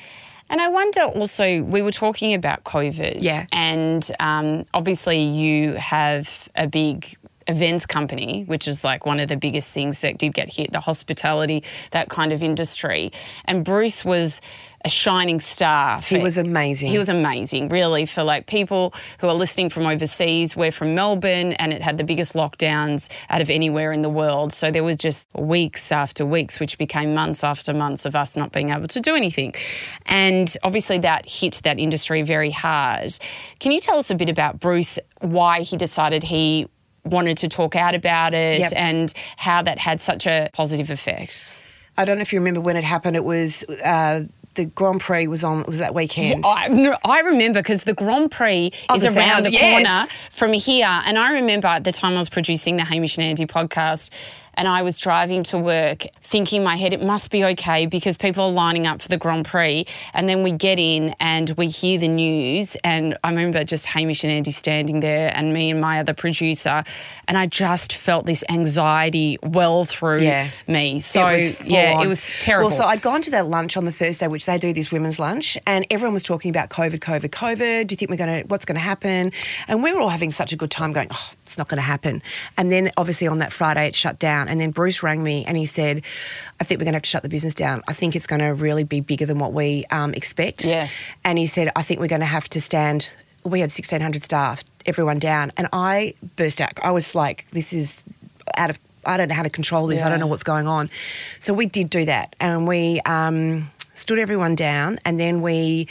And I wonder also, we were talking about COVID. Yeah. And um, obviously, you have a big events company, which is like one of the biggest things that did get hit the hospitality, that kind of industry. And Bruce was a shining star. He was amazing. He was amazing, really, for like people who are listening from overseas. We're from Melbourne and it had the biggest lockdowns out of anywhere in the world. So there was just weeks after weeks, which became months after months of us not being able to do anything. And obviously that hit that industry very hard. Can you tell us a bit about Bruce, why he decided he wanted to talk out about it Yep. and how that had such a positive effect? I don't know if you remember when it happened. It was uh, the Grand Prix was on. Was that weekend? I, no, I remember because the Grand Prix Oh, is the around sound, the yes. corner from here. And I remember at the time I was producing the Hamish and Andy podcast, and I was driving to work thinking in my head, it must be okay because people are lining up for the Grand Prix. And then we get in and we hear the news. And I remember just Hamish and Andy standing there and me and my other producer. And I just felt this anxiety well through Yeah. me. So, was yeah, full it was terrible. Well, so I'd gone to that lunch on the Thursday, which they do this women's lunch, and everyone was talking about COVID, COVID, COVID. Do you think we're going to, what's going to happen? And we were all having such a good time going, oh, it's not going to happen. And then obviously on that Friday, it shut down. And then Bruce rang me and he said, I think we're going to have to shut the business down. I think it's going to really be bigger than what we um, expect. Yes. And he said, I think we're going to have to stand, we had 1,600 staff, everyone down. And I burst out. I was like, this is out of, I don't know how to control this. I don't know what's going on. So we did do that. And we, um, stood everyone down, and then we.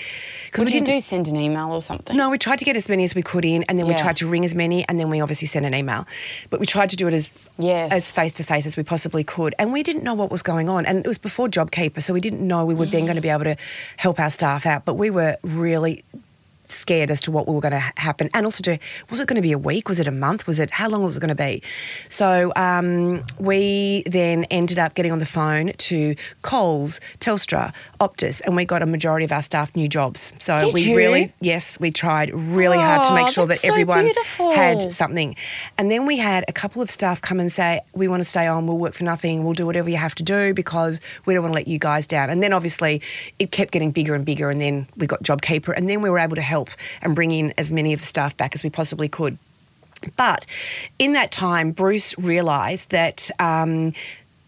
What we did you do? Send an email or something? No, we tried to get as many as we could in, and then we tried to ring as many, and then we obviously sent an email. But we tried to do it as Yes. as face to face as we possibly could, and we didn't know what was going on. And it was before JobKeeper, so we didn't know we were then mm. going to be able to help our staff out. But we were really scared as to what we were going to happen. And also to was it going to be a week? Was it a month? Was it how long was it going to be? So um, we then ended up getting on the phone to Coles Telstra Optus and we got a majority of our staff new jobs. So Did we you? really yes we tried really hard to make sure that so everyone beautiful. had something. And then we had a couple of staff come and say we want to stay on we'll work for nothing we'll do whatever you have to do because we don't want to let you guys down. And then obviously it kept getting bigger and bigger and then we got JobKeeper and then we were able to help and bring in as many of the staff back as we possibly could but in that time, Bruce realised that um,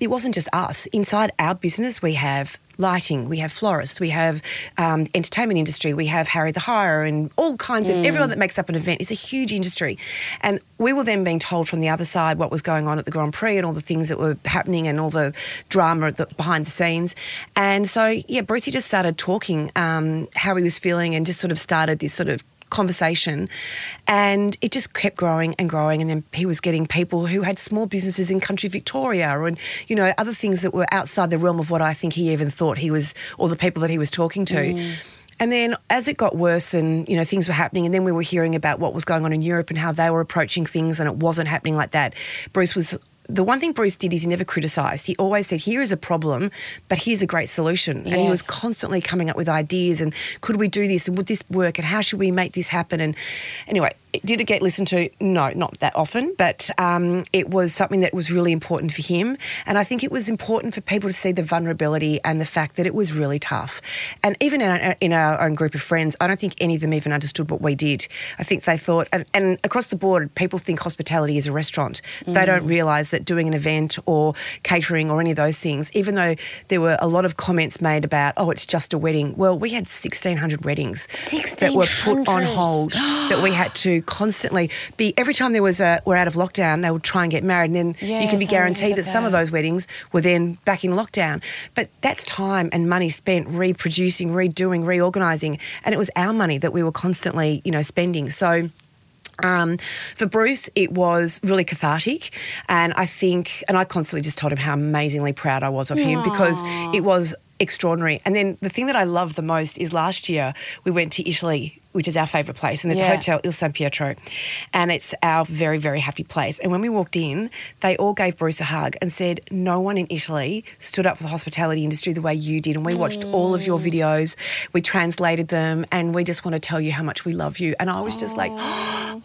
it wasn't just us. Inside our business, we have lighting, we have florists, we have um, entertainment industry, we have Harry the Hirer, and all kinds of everyone that makes up an event. It's a huge industry, and we were then being told from the other side what was going on at the Grand Prix and all the things that were happening and all the drama at the, behind the scenes. And so, yeah, Brucey just started talking um, how he was feeling and just sort of started this sort of conversation. And it just kept growing and growing. And then he was getting people who had small businesses in country victoria and you know other things that were outside the realm of what i think he even thought he was or the people that he was talking to. Mm. And then as it got worse and, you know, things were happening and then we were hearing about what was going on in Europe and how they were approaching things and it wasn't happening like that. Bruce was the one thing Bruce did is he never criticised. He always said, "Here is a problem, but here's a great solution." And he was constantly coming up with ideas and could we do this and would this work and how should we make this happen? And anyway, did it get listened to? No, not that often, but um, it was something that was really important for him. And I think it was important for people to see the vulnerability and the fact that it was really tough. And even in our, in our own group of friends, I don't think any of them even understood what we did. I think they thought, and, and across the board, people think hospitality is a restaurant. They don't realise that doing an event or catering or any of those things, even though there were a lot of comments made about, oh, it's just a wedding. Well, we had 1,600 weddings that were put on hold that we had to constantly be, every time there was a, we're out of lockdown, they would try and get married. And then you can be guaranteed remember that some of those weddings were then back in lockdown. But that's time and money spent reproducing, redoing, reorganising. And it was our money that we were constantly, you know, spending. So, um, for Bruce, it was really cathartic, and I think, and I constantly just told him how amazingly proud I was of him because it was extraordinary. And then the thing that I love the most is last year we went to Italy, which is our favourite place, and there's Yeah. a hotel Il San Pietro, and it's our very very happy place. And when we walked in, they all gave Bruce a hug and said, "No one in Italy stood up for the hospitality industry the way you did." And we watched all of your videos, we translated them, and we just want to tell you how much we love you. And I was just like,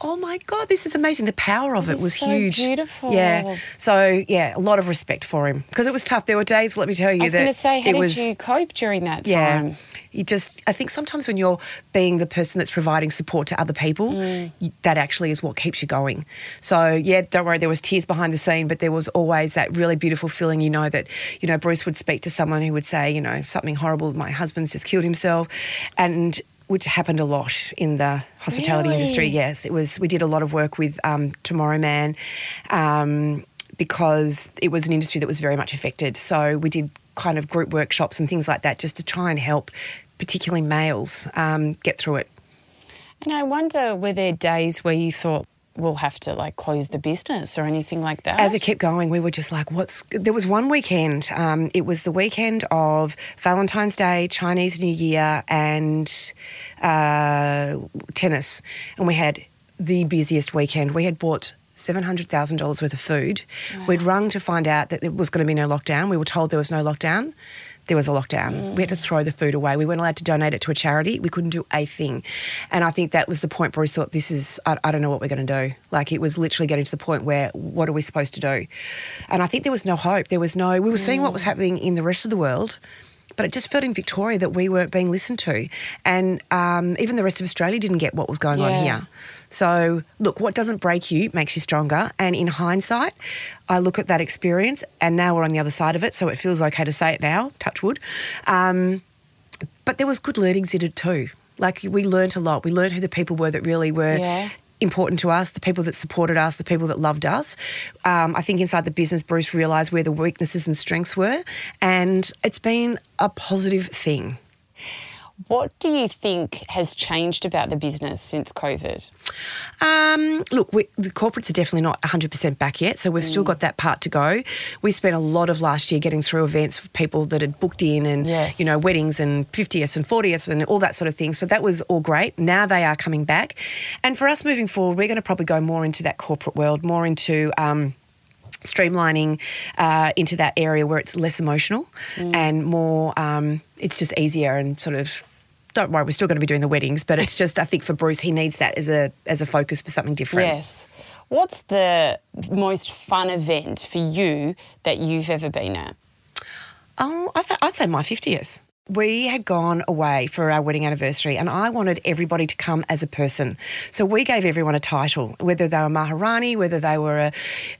"Oh my god, this is amazing!" The power of it was so huge. beautiful. Yeah. So yeah, a lot of respect for him because it was tough. There were days, let me tell you, that say, it was. You cope during that Yeah. time? You just, I think sometimes when you're being the person that's providing support to other people, Mm. you, that actually is what keeps you going. So, yeah, don't worry, there was tears behind the scene, but there was always that really beautiful feeling, you know, that, you know, Bruce would speak to someone who would say, you know, something horrible, my husband's just killed himself. And which happened a lot in the hospitality Really? industry. Yes, it was. We did a lot of work with um, Tomorrow Man. Um, because it was an industry that was very much affected. So we did kind of group workshops and things like that just to try and help, particularly males, um, get through it. And I wonder, were there days where you thought, we'll have to like close the business or anything like that? As it kept going, we were just like, what's. There was one weekend, um, it was the weekend of Valentine's Day, Chinese New Year, and uh, tennis. And we had the busiest weekend. We had bought. $700,000 worth of food. We'd rung to find out that it was going to be no lockdown. We were told there was no lockdown. There was a lockdown. We had to throw the food away. We weren't allowed to donate it to a charity. We couldn't do a thing. And I think that was the point Bruce thought, this is, I, I don't know what we're going to do. Like it was literally getting to the point where, what are we supposed to do? And I think there was no hope. There was no, we were seeing what was happening in the rest of the world. But it just felt in Victoria that we weren't being listened to. And um, even the rest of Australia didn't get what was going on here. So, look, what doesn't break you makes you stronger. And in hindsight, I look at that experience, and now we're on the other side of it, so it feels okay to say it now, touch wood. Um, but there was good learnings in it too. Like we learnt a lot. We learnt who the people were that really were Yeah. important to us, the people that supported us, the people that loved us. Um, I think inside the business, Bruce realised where the weaknesses and strengths were, and it's been a positive thing. What do you think has changed about the business since COVID? Um, look, we, the corporates are definitely not 100% back yet, so we've still got that part to go. We spent a lot of last year getting through events for people that had booked in and, Yes. you know, weddings and 50th and 40th and all that sort of thing. So that was all great. Now they are coming back. And for us moving forward, we're going to probably go more into that corporate world, more into. Um, streamlining uh, into that area where it's less emotional and more um, it's just easier and sort of don't worry we're still going to be doing the weddings but it's just i think for bruce he needs that as a as a focus for something different Yes. What's the most fun event for you that you've ever been at? Oh, I th- I'd say my 50th. We had gone away for our wedding anniversary, and I wanted everybody to come as a person. So we gave everyone a title, whether they were Maharani, whether they were a,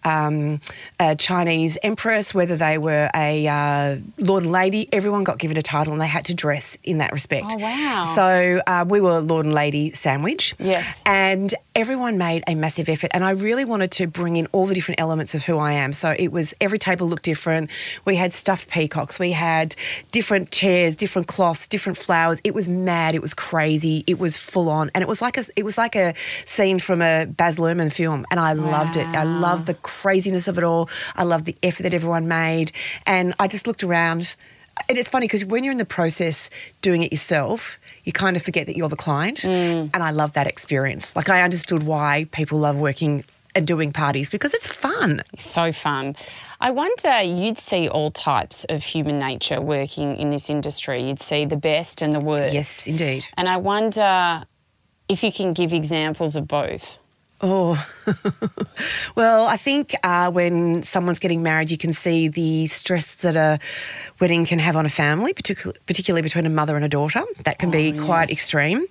um, a Chinese empress, whether they were a uh, lord and lady. Everyone got given a title, and they had to dress in that respect. Oh, wow. So uh, we were lord and lady sandwich. Yes. And everyone made a massive effort. And I really wanted to bring in all the different elements of who I am. So it was every table looked different. We had stuffed peacocks, we had different chairs, different cloths, different flowers. It was mad, it was crazy, it was full on. And it was like a it was like a scene from a Baz Luhrmann film. And I loved it. I loved the craziness of it all. I loved the effort that everyone made. And I just looked around and it's funny because when you're in the process doing it yourself, you kind of forget that you're the client. Mm. And I love that experience. Like, I understood why people love working and doing parties because it's fun. So fun. I wonder, you'd see all types of human nature working in this industry. You'd see the best and the worst. Yes, indeed. And I wonder if you can give examples of both. Oh, well, I think uh, when someone's getting married, you can see the stress that a wedding can have on a family, particularly, particularly between a mother and a daughter. That can be quite extreme.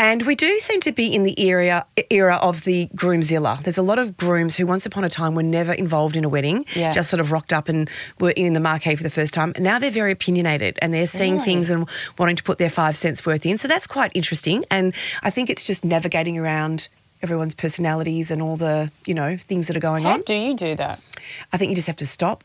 And we do seem to be in the area era of the groomzilla. There's a lot of grooms who, once upon a time, were never involved in a wedding, Yeah. just sort of rocked up and were in the marquee for the first time. Now they're very opinionated and they're seeing Really? things and wanting to put their five cents worth in. So that's quite interesting. And I think it's just navigating around everyone's personalities and all the, you know, things that are going How on. How do you do that? I think you just have to stop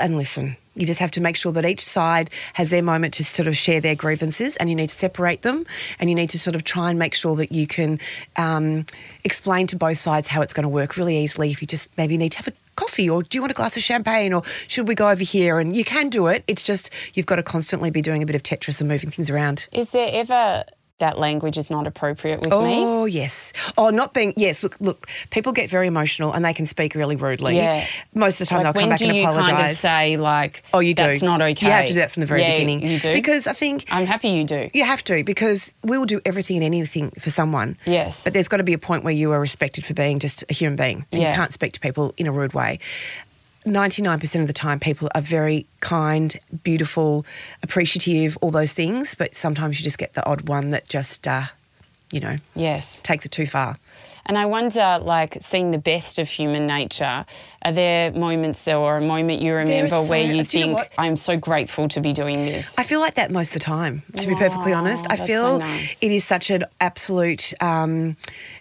and listen. You just have to make sure that each side has their moment to sort of share their grievances and you need to separate them and you need to sort of try and make sure that you can um, explain to both sides how it's going to work really easily if you just maybe need to have a coffee or do you want a glass of champagne or should we go over here and you can do it it's just you've got to constantly be doing a bit of tetris and moving things around Is there ever that language is not appropriate with me? Oh yes. Oh, not being yes. Look, look. People get very emotional and they can speak really rudely. Yeah. Most of the time Like they'll come back do and you apologise. kind of say like, Oh, you do. That's not okay. You have to do that from the very Yeah, beginning. You do because I think I'm happy you do. you have to because we will do everything and anything for someone. Yes. But there's got to be a point where you are respected for being just a human being and Yeah. you can't speak to people in a rude way. 99% of the time, people are very kind, beautiful, appreciative, all those things. But sometimes you just get the odd one that just, uh, you know, Yes. takes it too far. And I wonder, like, seeing the best of human nature, are there moments there or a moment you remember so- where you do you know think. I'm so grateful to be doing this? I feel like that most of the time, to be perfectly honest. I feel so nice. it is such an absolute, um,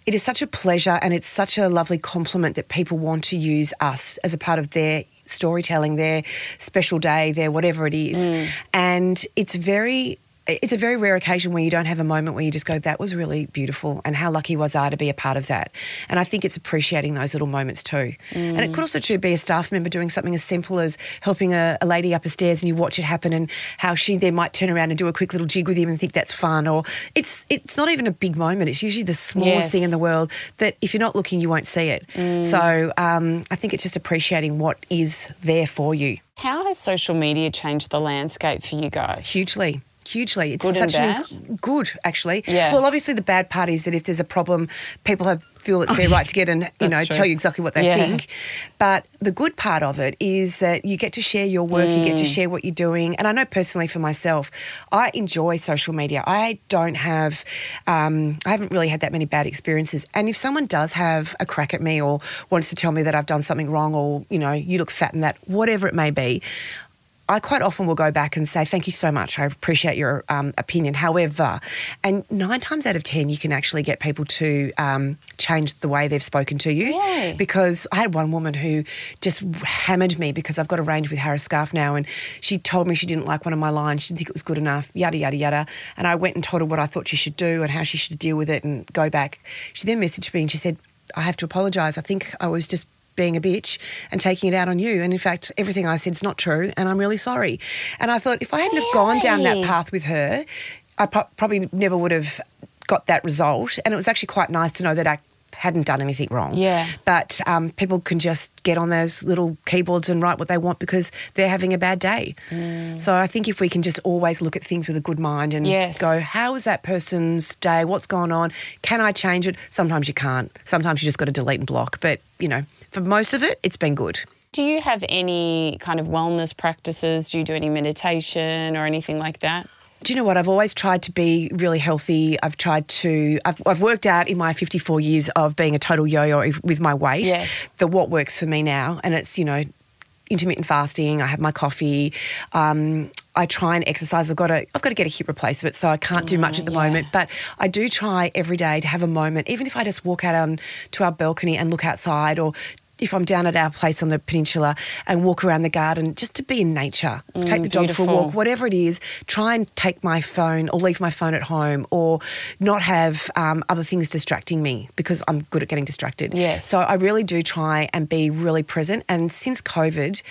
it is such a pleasure and it's such a lovely compliment that people want to use us as a part of their storytelling, their special day, their whatever it is. Mm. And it's very. It's a very rare occasion where you don't have a moment where you just go, that was really beautiful, and how lucky was I to be a part of that. And I think it's appreciating those little moments too. And it mm. could also too be a staff member doing something as simple as helping a, a lady up a stairs and you watch it happen and how she then might turn around and do a quick little jig with him and think that's fun. Or it's it's not even a big moment. It's usually the smallest Yes. thing in the world that if you're not looking, you won't see it. Mm. So um, I think it's just appreciating what is there for you. How has social media changed the landscape for you guys? Hugely. Hugely. It's Good such an inc- good, actually. Yeah. Well, obviously the bad part is that if there's a problem, people have feel it's their right to get and you know true. tell you exactly what they Yeah. think. But the good part of it is that you get to share your work, you Mm. get to share what you're doing. And I know personally for myself, I enjoy social media. I don't have, um, I haven't really had that many bad experiences. And if someone does have a crack at me or wants to tell me that I've done something wrong or you know you look fat in that, whatever it may be. I quite often will go back and say, Thank you so much. I appreciate your um, opinion. However, and nine times out of 10, you can actually get people to um, change the way they've spoken to you. Yay. Because I had one woman who just hammered me because I've got a range with Harris Scarfe now, and she told me she didn't like one of my lines. She didn't think it was good enough, yada, yada, yada. And I went and told her what I thought she should do and how she should deal with it and go back. She then messaged me and she said, I have to apologise. I think I was just being a bitch and taking it out on you. And in fact, everything I said is not true, and I'm really sorry. And I thought if I hadn't have gone down that path with her, I pro- probably never would have got that result. And it was actually quite nice to know that I hadn't done anything wrong. Yeah. But um, people can just get on those little keyboards and write what they want because they're having a bad day. So I think if we can just always look at things with a good mind and Yes. go, how is that person's day? What's going on? Can I change it? Sometimes you can't. Sometimes you just got to delete and block. But, you know, for most of it, it's been good. Do you have any kind of wellness practices? Do you do any meditation or anything like that? Do you know what? I've always tried to be really healthy. I've tried to, I've, I've worked out in my 54 years of being a total yo yo with my weight, Yes. the what works for me now. And it's, you know, intermittent fasting. I have my coffee. Um, I try and exercise. I've got to, I've got to get a hip replacement, so I can't do much at the yeah. moment. But I do try every day to have a moment, even if I just walk out on to our balcony and look outside, or if I'm down at our place on the peninsula and walk around the garden, just to be in nature, take the dog for a walk, whatever it is. Try and take my phone or leave my phone at home, or not have um, other things distracting me because I'm good at getting distracted. Yes. So I really do try and be really present. And since COVID,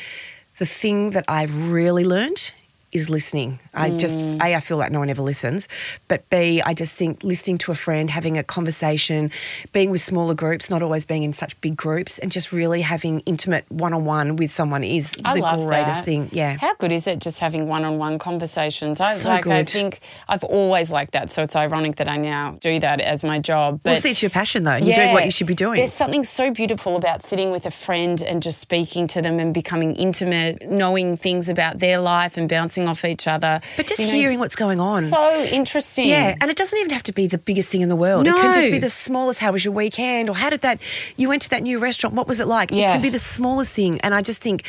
the thing that I've really learned is listening. I just Mm. A, I feel like no one ever listens, but B, I just think listening to a friend, having a conversation, being with smaller groups, not always being in such big groups, and just really having intimate one on one with someone is I the greatest that. thing. Yeah. How good is it just having one-on-one conversations? I So like. I think I've always liked that, so it's ironic that I now do that as my job. But well, see, it's your passion though. You're doing what you should be doing. There's something so beautiful about sitting with a friend and just speaking to them and becoming intimate, knowing things about their life and bouncing off each other. But just You know, hearing what's going on. So interesting. Yeah, and it doesn't even have to be the biggest thing in the world. It can just be the smallest. How was your weekend? Or how did that? You went to that new restaurant. What was it like? It Yeah. can be the smallest thing. And I just think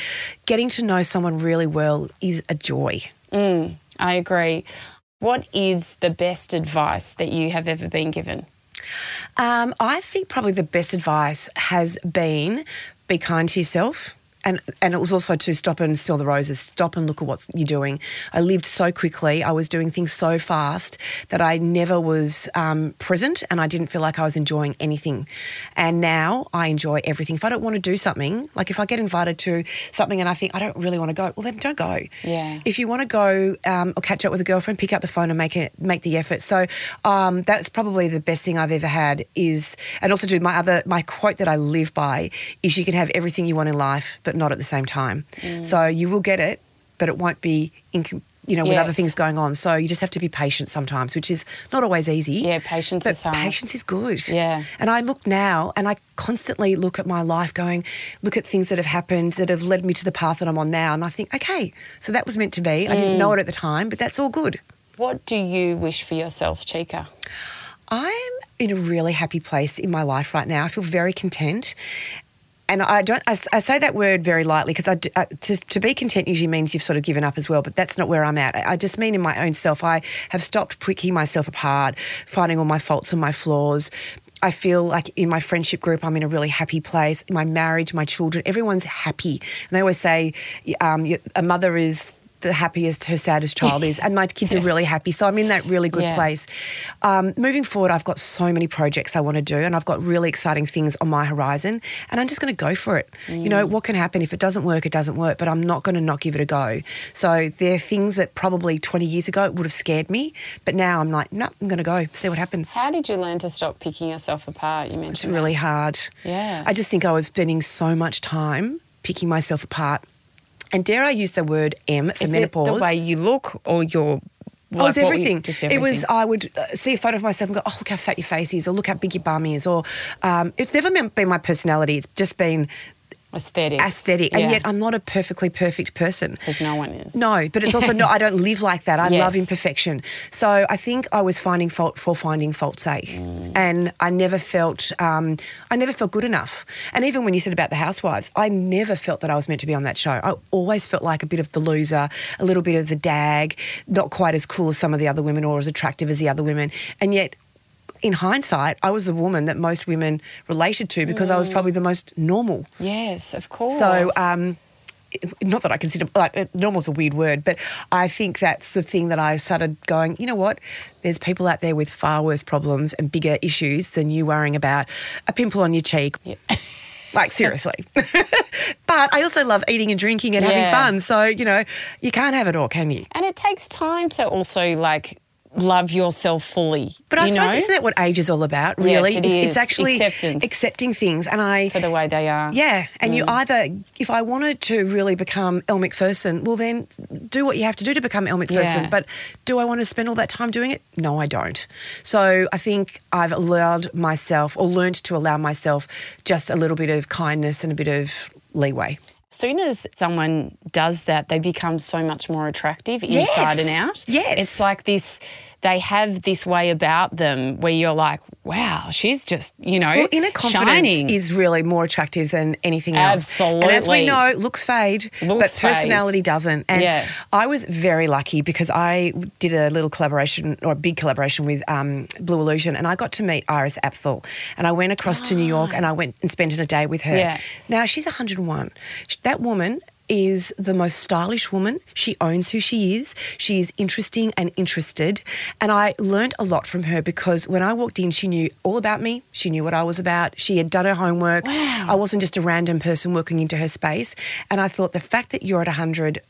getting to know someone really well is a joy. I agree. What is the best advice that you have ever been given? Um, I think probably the best advice has been be kind to yourself. And, and it was also to stop and smell the roses, stop and look at what you're doing. I lived so quickly, I was doing things so fast that I never was um, present and I didn't feel like I was enjoying anything. And now I enjoy everything. If I don't want to do something, like if I get invited to something and I think I don't really want to go, well, then don't go. Yeah. If you want to go um, or catch up with a girlfriend, pick up the phone and make it make the effort. So um, that's probably the best thing I've ever had. Is and also do my other my quote that I live by is you can have everything you want in life, but not at the same time. Mm. So you will get it, but it won't be in. You know, with other things going on, so you just have to be patient sometimes, which is not always easy. Yeah, patience but is hard. Patience is good. Yeah. And I look now and I constantly look at my life going, look at things that have happened that have led me to the path that I'm on now. And I think, okay, so that was meant to be. I Mm. didn't know it at the time, but that's all good. What do you wish for yourself, Chyka? I'm in a really happy place in my life right now. I feel very content. And I don't. I, I say that word very lightly because uh, to, to be content usually means you've sort of given up as well. But that's not where I'm at. I, I just mean in my own self. I have stopped picking myself apart, finding all my faults and my flaws. I feel like in my friendship group, I'm in a really happy place. My marriage, my children, everyone's happy. And they always say um, a mother is the happiest her saddest child is, and my kids are really happy. So I'm in that really good Yeah. place. Um, moving forward, I've got so many projects I want to do, and I've got really exciting things on my horizon, and I'm just going to go for it. You know, what can happen if it doesn't work? It doesn't work, but I'm not going to not give it a go. So there are things that probably 20 years ago would have scared me, but now I'm like, no, I'm going to go see what happens. How did you learn to stop picking yourself apart? You mentioned It's that. really hard. Yeah. I just think I was spending so much time picking myself apart. And dare I use the word M for Is it the way you look or your? Oh, it was like, were you- everything. It was. I would uh, see a photo of myself and go, oh, look how fat your face is, or look how big your bum is, or um, it's never been my personality. It's just been Aesthetic. aesthetic. And yet I'm not a perfectly perfect person. Because no one is. No, but it's also not, I don't live like that. I love imperfection. So I think I was finding fault for finding fault's sake. Mm. And I never felt, um, I never felt good enough. And even when you said about the housewives, I never felt that I was meant to be on that show. I always felt like a bit of the loser, a little bit of the dag, not quite as cool as some of the other women or as attractive as the other women. And yet, in hindsight, I was the woman that most women related to because I was probably the most normal. Yes, of course. So, um, not that I consider like uh, normal's a weird word, but I think that's the thing that I started going. You know what? There's people out there with far worse problems and bigger issues than you worrying about a pimple on your cheek. Like seriously, but I also love eating and drinking and having fun. So you know, you can't have it all, can you? and it takes time to also like love yourself fully. But I suppose know, isn't that what age is all about? Really, it It's- it's actually Acceptance. accepting things, and I for the way they are. Yeah, and Mm. you either, if I wanted to really become Elle Macpherson, well then do what you have to do to become Elle Macpherson. Yeah. But do I want to spend all that time doing it? No, I don't. So I think I've allowed myself, or learned to allow myself, just a little bit of kindness and a bit of leeway. Soon as someone does that, they become so much more attractive Yes. inside and out. Yes. It's like this, they have this way about them where you're like, wow, she's just, you know, Well, inner confidence shining. is really more attractive than anything else. Absolutely. And as we know, looks fade, but Looks fade. personality doesn't. And Yeah. I was very lucky because I did a little collaboration or a big collaboration with um, Blue Illusion, and I got to meet Iris Apfel. And I went across to New York and I went and spent a day with her. Yeah. Now she's 101. That woman is the most stylish woman. She owns who she is. She is interesting and interested. And I learned a lot from her because when I walked in, she knew all about me. She knew what I was about. She had done her homework. Wow. I wasn't just a random person walking into her space. And I thought the fact that you're at 100,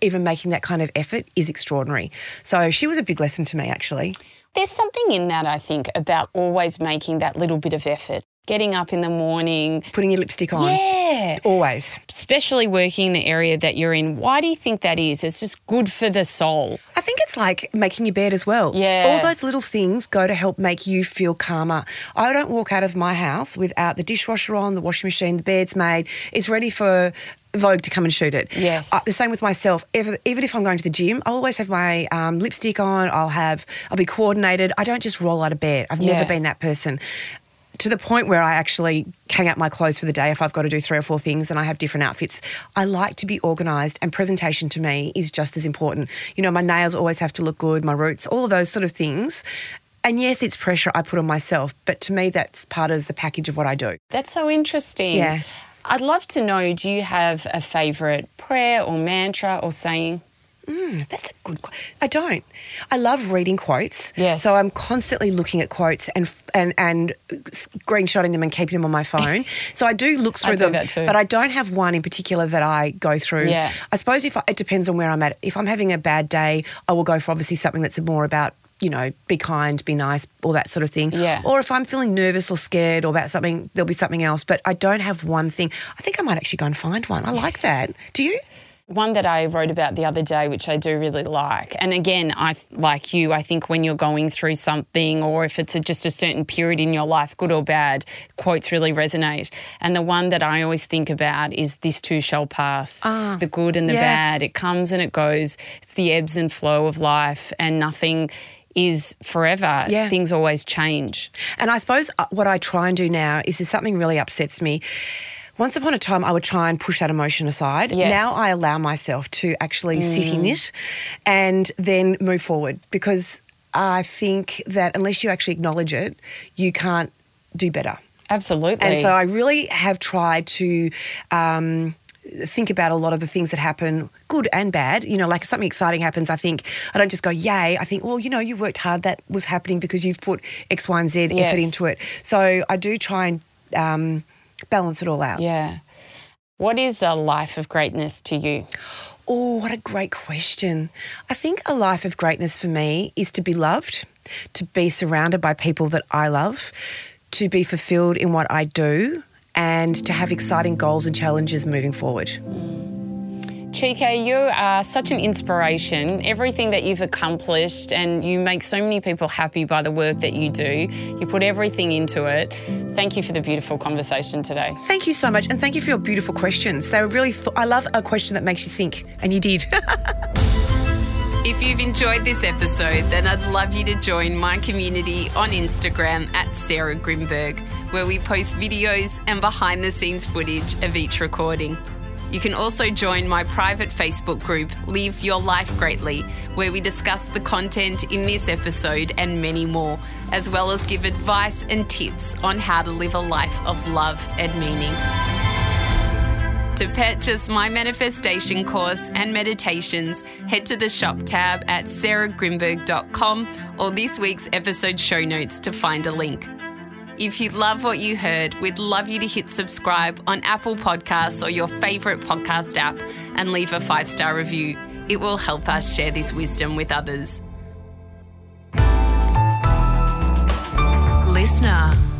even making that kind of effort is extraordinary. So she was a big lesson to me, actually. There's something in that, I think, about always making that little bit of effort. Getting up in the morning. Putting your lipstick on. Yeah. Always. Especially working in the area that you're in. Why do you think that is? It's just good for the soul. I think it's like making your bed as well. Yeah. All those little things go to help make you feel calmer. I don't walk out of my house without the dishwasher on, the washing machine, the bed's made. It's ready for Vogue to come and shoot it. Yes. Uh, the same with myself. Even, even if I'm going to the gym, I'll always have my um, lipstick on. I'll have, I'll be coordinated. I don't just roll out of bed. I've Yeah. never been that person. To the point where I actually hang out my clothes for the day if I've got to do three or four things and I have different outfits. I like to be organised, and presentation to me is just as important. You know, my nails always have to look good, my roots, all of those sort of things. And yes, it's pressure I put on myself, but to me, that's part of the package of what I do. That's so interesting. Yeah. I'd love to know do you have a favourite prayer or mantra or saying? Mm, that's a good. qu- I don't. I love reading quotes. Yes. So I'm constantly looking at quotes and and and screenshotting them and keeping them on my phone. so I do look through I them, but I don't have one in particular that I go through. Yeah. I suppose if I, it depends on where I'm at. If I'm having a bad day, I will go for obviously something that's more about. You know, be kind, be nice, all that sort of thing. Yeah. Or if I'm feeling nervous or scared or about something, there'll be something else. But I don't have one thing. I think I might actually go and find one. I like that. Do you? One that I wrote about the other day, which I do really like. And again, I like you. I think when you're going through something, or if it's a, just a certain period in your life, good or bad, quotes really resonate. And the one that I always think about is "This too shall pass." the good and the yeah. bad. It comes and it goes. It's the ebbs and flow of life, and nothing is forever. Yeah. Things always change. And I suppose uh, what I try and do now is if something really upsets me. Once upon a time, I would try and push that emotion aside. Yes. Now I allow myself to actually sit in it and then move forward because I think that unless you actually acknowledge it, you can't do better. Absolutely. And so I really have tried to um, think about a lot of the things that happen, good and bad. You know, like if something exciting happens, I think I don't just go, yay. I think, well, you know, you worked hard. That was happening because you've put X, Y, and Z effort Yes. into it. So I do try and um, balance it all out. yeah. What is a life of greatness to you? Oh, what a great question. I think a life of greatness for me is to be loved, to be surrounded by people that I love, to be fulfilled in what I do, and to have exciting goals and challenges moving forward. Do Chyka, you are such an inspiration. Everything that you've accomplished, and you make so many people happy by the work that you do. You put everything into it. Thank you for the beautiful conversation today. Thank you so much, and thank you for your beautiful questions. They were really. Th- I love a question that makes you think, and you did. If you've enjoyed this episode, then I'd love you to join my community on Instagram at Sarah Grynberg, where we post videos and behind the scenes footage of each recording. You can also join my private Facebook group, Live Your Life Greatly, where we discuss the content in this episode and many more, as well as give advice and tips on how to live a life of love and meaning. To purchase my manifestation course and meditations, head to the shop tab at sarahgrynberg.com or this week's episode show notes to find a link. If you love what you heard, we'd love you to hit subscribe on Apple Podcasts or your favourite podcast app and leave a five star review. It will help us share this wisdom with others. Listener.